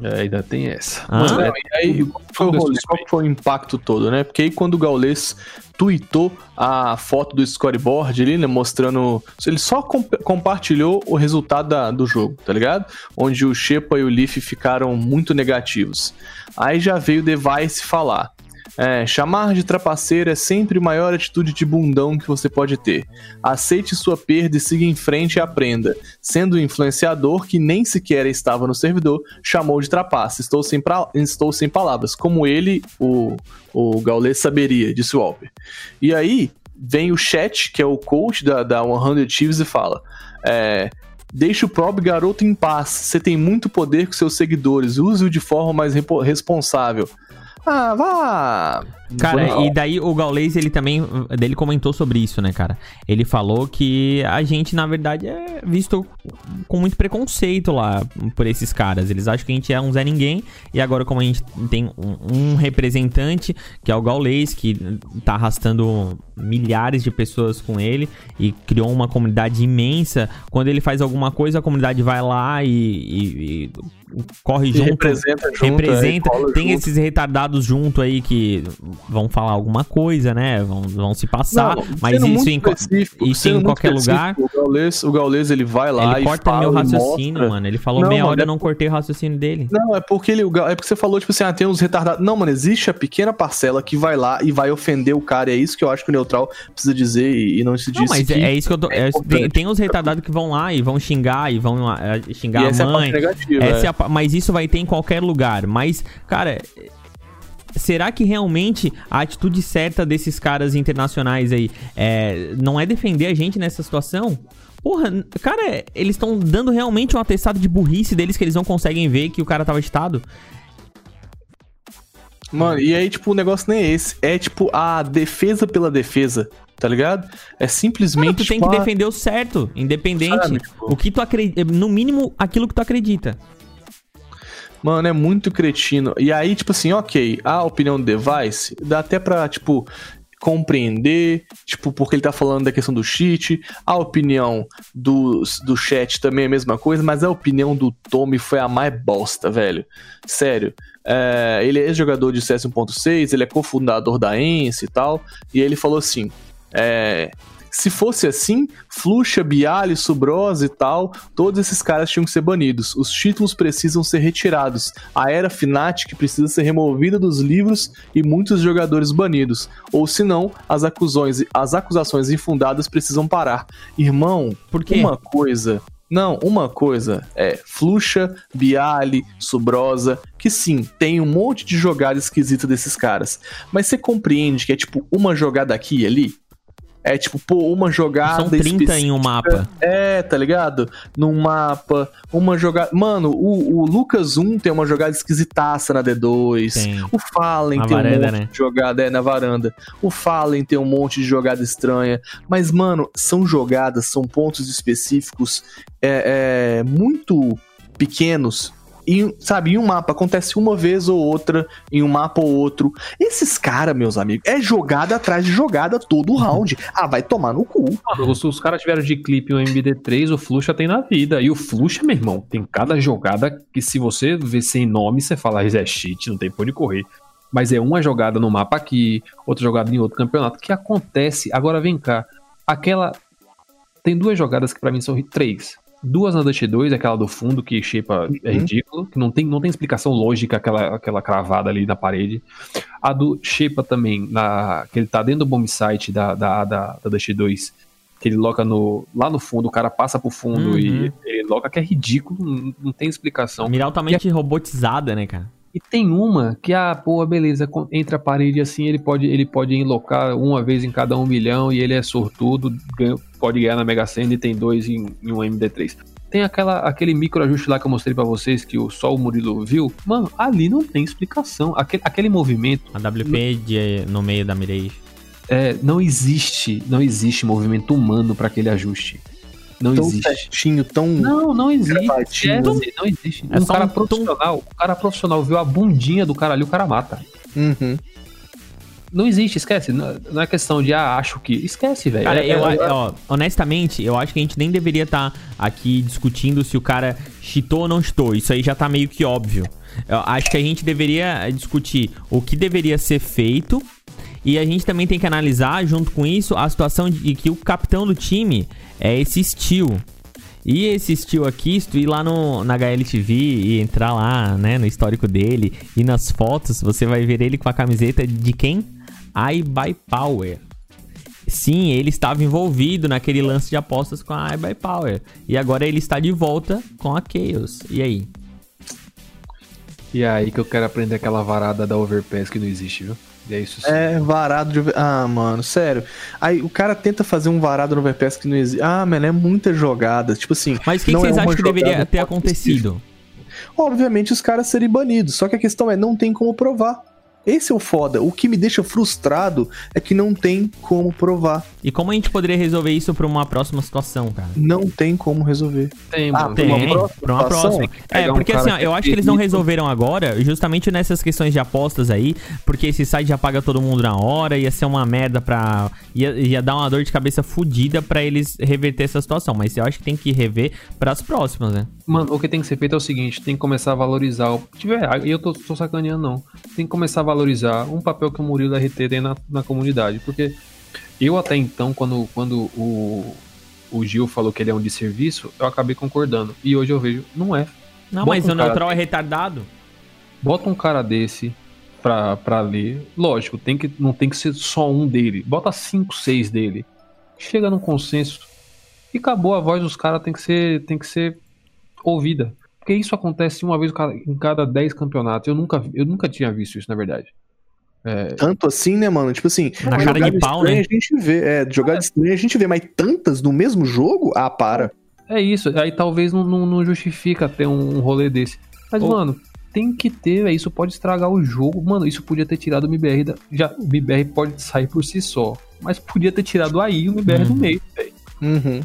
É, ainda tem essa. Ah? E aí, qual foi, o rolê? Qual foi o impacto todo, né? Porque aí quando o Gaules tweetou a foto do scoreboard ali, né? Mostrando. Ele só comp- compartilhou o resultado da- do jogo, tá ligado? Onde o Shepa e o Leaf ficaram muito negativos. Aí já veio o Device falar. É, chamar de trapaceiro é sempre a maior atitude de bundão que você pode ter. Aceite sua perda e siga em frente e aprenda. Sendo um influenciador que nem sequer estava no servidor, chamou de trapaça. Estou sem, pra- estou sem palavras. Como ele, o, o Gaules saberia, disse o Alper. E aí, vem o chat, que é o coach da, da 100 Chiefs, e fala: é, Deixe o pobre garoto em paz. Você tem muito poder com seus seguidores. Use-o de forma mais responsável. Ah, vá! Cara, e daí o Gaules, ele também, ele comentou sobre isso, né, cara? Ele falou que a gente, na verdade, é visto com muito preconceito lá por esses caras. Eles acham que a gente é um Zé Ninguém, e agora como a gente tem um, um representante, que é o Gaules, que tá arrastando milhares de pessoas com ele, e criou uma comunidade imensa, quando ele faz alguma coisa, a comunidade vai lá e, e, e corre junto, representa, junto, representa. É, tem junto. esses retardados junto aí que vão falar alguma coisa, né? Vão, vão se passar, não, mas isso em, isso em qualquer lugar. O Gaules, o Gaules, ele vai lá ele e corta fala, meu raciocínio, mano. Ele falou não, meia mano, hora, é eu não cortei o raciocínio dele. Não, é porque ele, é porque você falou tipo assim, ah, tem uns retardados. Não, mano, existe a pequena parcela que vai lá e vai ofender o cara. É isso que eu acho que o neutral precisa dizer e, não se diz. Não, mas é, é, isso que eu tô. É, tem, tem os retardados que vão lá e vão xingar e vão é, xingar a mãe. essa é a, mas isso vai ter em qualquer lugar. Mas, cara, será que realmente a atitude certa desses caras internacionais aí é, não é defender a gente nessa situação? Porra, cara, eles estão dando realmente um atestado de burrice deles que eles não conseguem ver que o cara tava estado. Mano, e aí, tipo, o negócio nem é esse. É, tipo, a defesa pela defesa, tá ligado? É simplesmente. Mano, tu tem tipo, que defender o certo, independente. Sabe, tipo... O que tu acredita. No mínimo, aquilo que tu acredita. Mano, é muito cretino. E aí, tipo assim, ok, a opinião do device dá até pra, tipo, compreender, tipo, porque ele tá falando da questão do cheat, a opinião do, do chat também é a mesma coisa, mas a opinião do Tommy foi a mais bosta, velho. Sério. É, ele é jogador de CS 1.6, ele é cofundador da ENSE e tal, e ele falou assim: é, se fosse assim, Fluxa, Bialy, Subrosa e tal, todos esses caras tinham que ser banidos. Os títulos precisam ser retirados. A era Fnatic precisa ser removida dos livros e muitos jogadores banidos. Ou senão, as acusações, as acusações infundadas precisam parar. Irmão, Por quê? uma coisa não, uma coisa é Fluxa, Bialy, Subrosa, que sim, tem um monte de jogada esquisita desses caras. Mas você compreende que é tipo uma jogada aqui e ali? É tipo, pô, uma jogada. São 30 em um mapa. É, tá ligado? Num mapa, uma jogada. Mano, o, o Lucas 1 tem uma jogada esquisitaça na D2. Tem. O Fallen na tem varanda, um monte né? de jogada, é, na varanda. O Fallen tem um monte de jogada estranha. Mas, mano, são jogadas, são pontos específicos é, é muito pequenos em, sabe, em um mapa, acontece uma vez ou outra, em um mapa ou outro. Esses caras, meus amigos, é jogada atrás de jogada todo round. Ah, vai tomar no cu. Mano, os, os caras tiveram de clipe o MBD3, o Fluxa tem na vida. E o Fluxa, meu irmão, tem cada jogada que se você vê sem nome, você fala, isso é cheat, não tem por onde correr. Mas é uma jogada no mapa aqui, outra jogada em outro campeonato, que acontece. Agora vem cá, aquela. Tem duas jogadas que para mim são três Duas na Dust 2, aquela do fundo que shapeia é uhum. ridículo, que não tem, não tem explicação lógica aquela, aquela cravada ali na parede. A do Shepa também, na, que ele tá dentro do bomb site da, da, da, da Dust 2, que ele loca no, lá no fundo, o cara passa pro fundo uhum. e ele loca, que é ridículo, não, não tem explicação. Mirar altamente é... robotizada, né, cara? E tem uma que, ah, pô, beleza, entre a parede assim, ele pode, ele pode enlocar uma vez em cada um milhão e ele é sortudo, ganha, pode ganhar na Mega Sena e tem dois em, em um MD3. Tem aquela, aquele micro ajuste lá que eu mostrei para vocês que o, só o Murilo viu. Mano, ali não tem explicação. Aquele, aquele movimento. A WP de, no meio da Mirage. É, não existe, não existe movimento humano para aquele ajuste. Não tão existe. certinho, tão. Não, não existe. É, não, não existe. É um cara um profissional, um cara profissional viu a bundinha do cara ali, o cara mata. Uhum. Não existe, esquece. Não é questão de, ah, acho que. Esquece, velho. Cara, é, eu, é, ó, honestamente, eu acho que a gente nem deveria estar tá aqui discutindo se o cara cheatou ou não cheatou. Isso aí já tá meio que óbvio. Eu acho que a gente deveria discutir o que deveria ser feito. E a gente também tem que analisar, junto com isso, a situação de que o capitão do time é esse Steel. E esse Steel aqui, se tu ir lá no, na HLTV e entrar lá, né, no histórico dele e nas fotos, você vai ver ele com a camiseta de quem? I Buy Power. Sim, ele estava envolvido naquele lance de apostas com a I Buy Power. E agora ele está de volta com a Chaos. E aí? E é aí que eu quero aprender aquela varada da Overpass que não existe, viu? E é isso. É, varado de. Ah, mano, sério. Aí o cara tenta fazer um varado no overpass que não existe. Ah, mano, é muita jogada. Tipo assim. Mas o que, é vocês uma acham que deveria ter acontecido? Obviamente os caras serem banidos. Só que a questão é, não tem como provar. Esse é o foda. O que me deixa frustrado é que não tem como provar. E como a gente poderia resolver isso pra uma próxima situação, cara? Não tem como resolver. Tem, Ah, tem. Tem, uma próxima pra uma próxima. É, um porque assim, ó, eu acho que eles não resolveram agora, justamente nessas questões de apostas aí, porque esse site já paga todo mundo na hora, ia ser uma merda pra. ia, ia dar uma dor de cabeça fodida pra eles reverter essa situação. Mas eu acho que tem que rever pras próximas, né? Mano, o que tem que ser feito é o seguinte: tem que começar a valorizar. O... Tiver, e eu tô, tô sacaneando, não. Tem que começar a valorizar um papel que o Murilo RT tem na, na comunidade. Porque eu até então, quando, quando o, o Gil falou que ele é um desserviço, eu acabei concordando. E hoje eu vejo, não é. Não, Bota mas um o neutral é retardado. Bota um cara desse pra, pra ler. Lógico, tem que, não tem que ser só um dele. Bota cinco, seis dele. Chega num consenso. E acabou, a voz dos caras tem que ser tem que ser ouvida. Porque isso acontece uma vez cada- em cada 10 campeonatos. Eu nunca, vi- eu nunca tinha visto isso, na verdade. Tanto assim, né, mano? Tipo assim, Na cara de pau, estranha né? a gente vê. É, jogada estranha a gente vê, mas tantas no mesmo jogo? Ah, para. É isso. Aí talvez não, não, não justifica ter um, rolê desse. Mas, Ô. mano, tem que ter, véio, isso pode estragar o jogo. Mano, isso podia ter tirado o MBR da. Já, o MBR pode sair por si só. Mas podia ter tirado aí o MBR do Uhum. meio, velho. Uhum.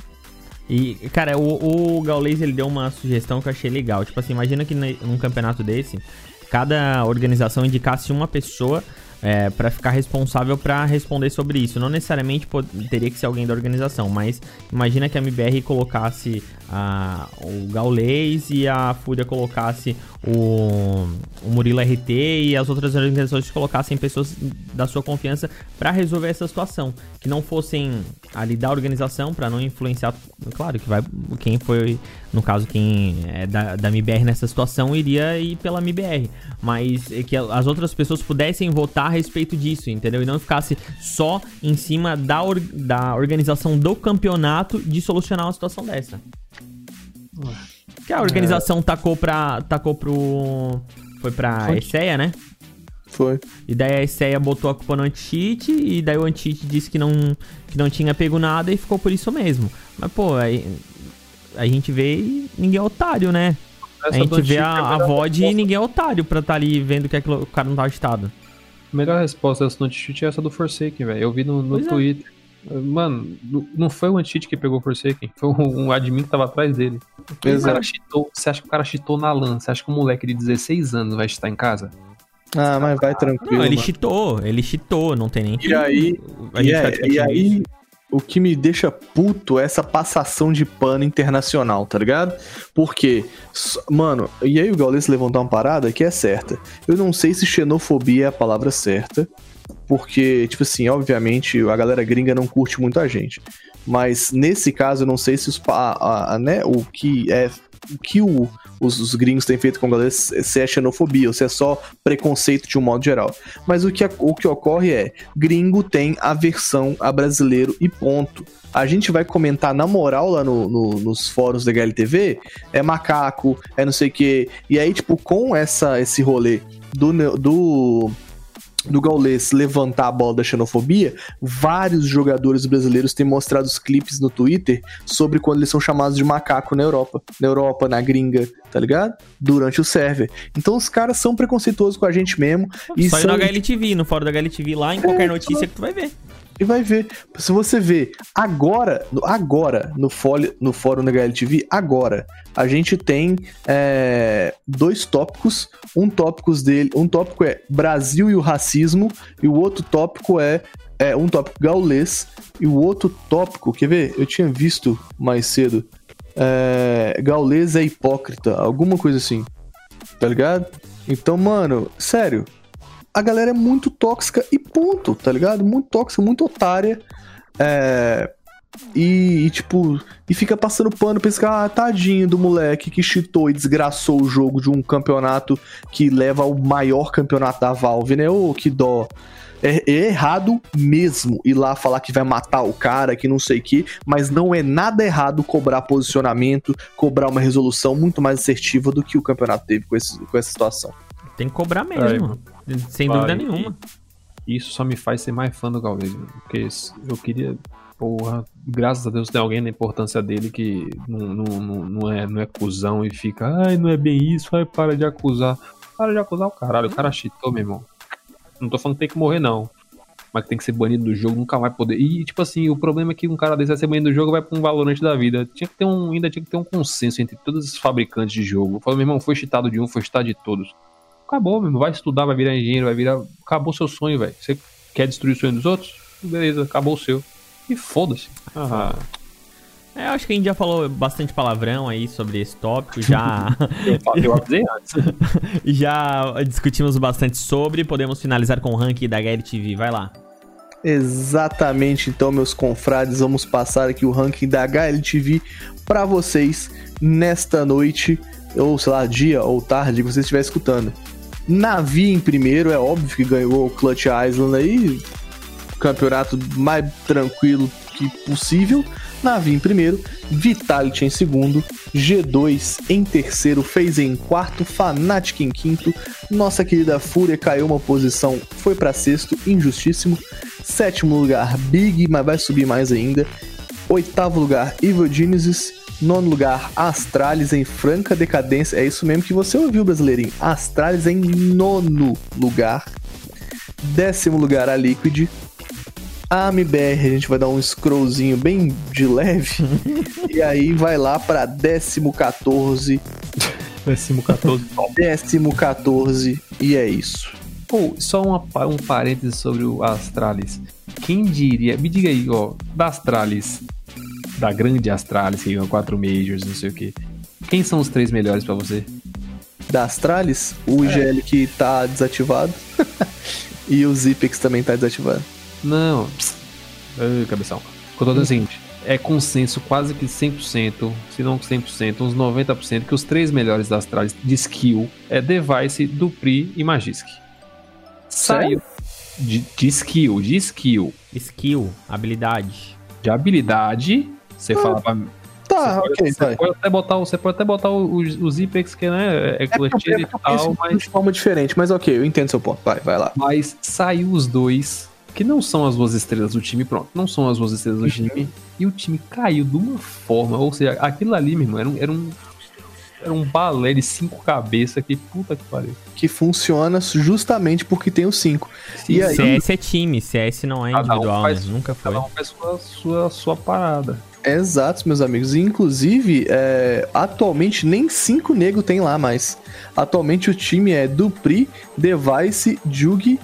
E, cara, o, o Gaules ele deu uma sugestão que eu achei legal. Tipo assim, imagina que num campeonato desse, cada organização indicasse uma pessoa é, para ficar responsável pra responder sobre isso. Não necessariamente teria que ser alguém da organização, mas imagina que a MBR colocasse a, o Gaules e a Fúria colocasse o, o Murilo RT e as outras organizações colocassem pessoas da sua confiança pra resolver essa situação. Que não fossem ali da organização pra não influenciar. Claro que vai. Quem foi, no caso, quem é da, da MBR nessa situação iria ir pela MBR. Mas é que as outras pessoas pudessem votar a respeito disso, entendeu? E não ficasse só em cima da, or- da organização do campeonato de solucionar uma situação dessa. Que a organização tacou pra. tacou pro. Foi pra Foi. ESEA, né? Foi. E daí a ESEA botou a culpa no anti-cheat, e daí o anti-cheat disse que não, que não tinha pego nada e ficou por isso mesmo. Mas, pô, aí a gente vê e ninguém é otário, né? A Essa gente do vê Antigo é a, a VOD e ninguém é otário pra estar ali vendo que aquilo, o cara não tá agitado. A melhor resposta dessa do anti-cheat é essa do Forsaken, velho. Eu vi no, no é. Twitter. Mano, não- foi o anti-cheat que pegou o Forsaken, foi um, um admin que tava atrás dele. O cara cheatou. Você acha que o cara cheatou na LAN? Você acha que um moleque de 16 anos vai estar em casa? Ah, mas vai tranquilo. Não, ele mano. cheatou, ele cheatou, não tem nem que. E aí, a e, é- e aí, o que me deixa puto é essa passação de pano internacional, tá ligado? Porque, mano, e aí o Gaules levantou uma parada que é certa. Eu não sei se xenofobia é a palavra certa, porque, tipo assim, obviamente a galera gringa não curte muito a gente. Mas nesse caso, eu não sei se os, a, a- né, o que é. O que o- os, os gringos têm feito com o Gaules se é xenofobia ou se é só preconceito de um modo geral. Mas o que, o que ocorre é: gringo tem aversão a brasileiro e ponto. A gente vai comentar na moral lá no, no- nos fóruns da HLTV, é macaco, é não sei o quê. E aí, tipo, com essa, esse rolê do, do, do Gaules levantar a bola da xenofobia, vários jogadores brasileiros têm mostrado os clipes no Twitter sobre quando eles são chamados de macaco na Europa. Na Europa, na gringa, tá ligado? Durante o server. Então os caras são preconceituosos com a gente mesmo. E Só são no HLTV, no fórum da HLTV lá, em qualquer notícia que tu vai ver. E vai ver. Se você vê agora, agora, no, fólio, no fórum da HLTV, agora, a gente tem é, dois tópicos. Um tópico dele, um tópico é Brasil e o racismo, e o outro tópico é, é um tópico gaulês, e o outro tópico, quer ver? Eu tinha visto mais cedo. É, gaulês é hipócrita, alguma coisa assim. Tá ligado? Então, mano, sério, a galera é muito tóxica e ponto, tá ligado? Muito tóxica, muito otária. É. E, e, tipo, e fica passando pano, pensa que, ah, tadinho do moleque que cheatou e desgraçou o jogo de um campeonato que leva ao maior campeonato da Valve, né? Ô, que dó. É, é errado mesmo ir lá falar que vai matar o cara, que não sei o que, mas não é nada errado cobrar posicionamento, cobrar uma resolução muito mais assertiva do que o campeonato teve com, esse, com essa situação. Tem que cobrar mesmo. Sem Vai. dúvida nenhuma. Isso só me faz ser mais fã do mano. Porque eu queria. Porra, graças a Deus tem alguém na importância dele que não, não, não, não, é, não é cuzão e fica, ai, não é bem isso, ai, para de acusar. Para de acusar o caralho, o cara cheatou, meu irmão. Não tô falando que tem que morrer, não. Mas que tem que ser banido do jogo, nunca vai poder. E, tipo assim, o problema é que um cara desse vai ser banido do jogo vai pra um valorante da vida. Tinha que ter um, ainda tinha que ter um consenso entre todos os fabricantes de jogo. Falei, meu irmão, foi cheatado de um, foi cheatado de todos. Acabou, meu. Vai estudar, vai virar engenheiro, vai virar. Acabou seu sonho, velho. Você quer destruir o sonho dos outros? Beleza, acabou o seu. E foda-se. Ah. É, eu acho que a gente já falou bastante palavrão aí sobre esse tópico, já. (laughs) eu avisei antes. (laughs) já discutimos bastante sobre. Podemos finalizar com o ranking da HLTV. Vai lá. Exatamente, então, meus confrades, vamos passar aqui o ranking da HLTV para vocês nesta noite, ou sei lá, dia ou tarde que você estiver escutando. Navi em primeiro, é óbvio que ganhou o Clutch Island aí, campeonato mais tranquilo que possível. Navi em primeiro, Vitality em segundo, G2 em terceiro, fez em quarto, Fnatic em quinto, nossa querida Fúria caiu uma posição, foi para sexto, injustíssimo. Sétimo lugar, Big, mas vai subir mais ainda. Oitavo lugar, Evil Genesis. Nono lugar, Astralis em franca decadência. É isso mesmo que você ouviu, brasileirinho. Astralis em nono lugar. Décimo lugar, a Liquid. A MBR a gente vai dar um scrollzinho bem de leve. (laughs) e aí vai lá pra décimo 14. Décimo 14. décimo 14. E é isso. Pô, só uma, um parênteses sobre o Astralis. Quem diria, me diga aí, ó, da Astralis, da grande Astralis, que ganhou 4 Majors, não sei o que. Quem são os três melhores para você? Da Astralis, o IGL é. que tá desativado. (laughs) e o Zipex também tá desativado. Não. Ai, cabeção. O que eu tô dizendo é o seguinte: é consenso quase que 100%, se não 100%, uns 90%, que os três melhores das Astralis de skill é Device, Dupri e Magisk. Saiu. De, de, skill, de skill. Skill, habilidade. De habilidade, você ah, fala pra. Tá, você ok, pode, Você pode até botar, você pode até botar os, os Ipex, que né, é, é clutch e tal, mas. De forma diferente, mas ok, eu entendo seu ponto. Vai, vai lá. Mas saiu os dois que não são as duas estrelas do time, pronto, não são as duas estrelas do time, e o time caiu de uma forma, ou seja, aquilo ali, meu irmão, era um, era um, era um balé de cinco cabeças que puta que pariu. Que funciona justamente porque tem os cinco. Sim, e aí... CS é time, CS não é individual, um faz, né? nunca foi. Cada um faz sua, sua, sua parada. Exato, meus amigos. inclusive, é, atualmente nem cinco negros tem lá mais. Atualmente o time é Dupri, Device, Jug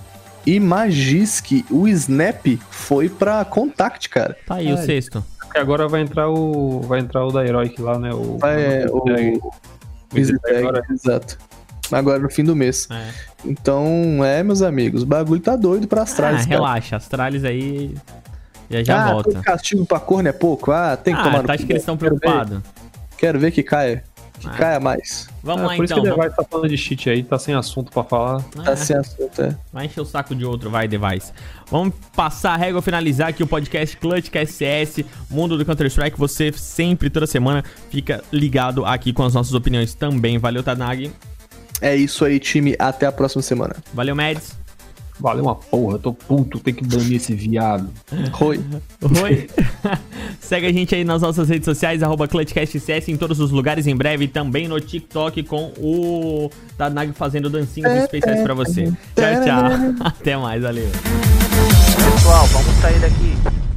e Magisk, o Snap foi pra Contact, cara. Tá aí é, o sexto. Agora vai entrar o. Vai entrar o da Heroic lá, né? O, é, o, o, o agora. Exato. Agora no fim do mês. É. Então, é, meus amigos, o bagulho tá doido pra Astralis. Ah, relaxa, Astralis aí já já ah, volta. castigo pra corno é pouco? Ah, tem que ah, tomar no tá, acho que eles estão preocupados. Quero ver que caia. Que ah. caia mais. Vamos é, lá por então. Por isso que o Device tá falando de cheat aí, tá sem assunto pra falar. Tá sem assunto, é. Vai encher o saco de outro, vai, Device. Vamos passar a régua, finalizar aqui o podcast Clutch KSS, Mundo do Counter-Strike. Você sempre, toda semana, fica ligado aqui com as nossas opiniões também. Valeu, Tanag. É isso aí, time. Até a próxima semana. Valeu, Mads. Valeu uma porra, tô puto, tem que banir esse viado. Oi. Oi. (laughs) Segue a gente aí nas nossas redes sociais, arroba ClutchCastCS em todos os lugares em breve, também no TikTok com o Tanag fazendo dancinhas especiais pra você. Tchau, tchau. (laughs) Até mais, valeu. Pessoal, vamos sair daqui.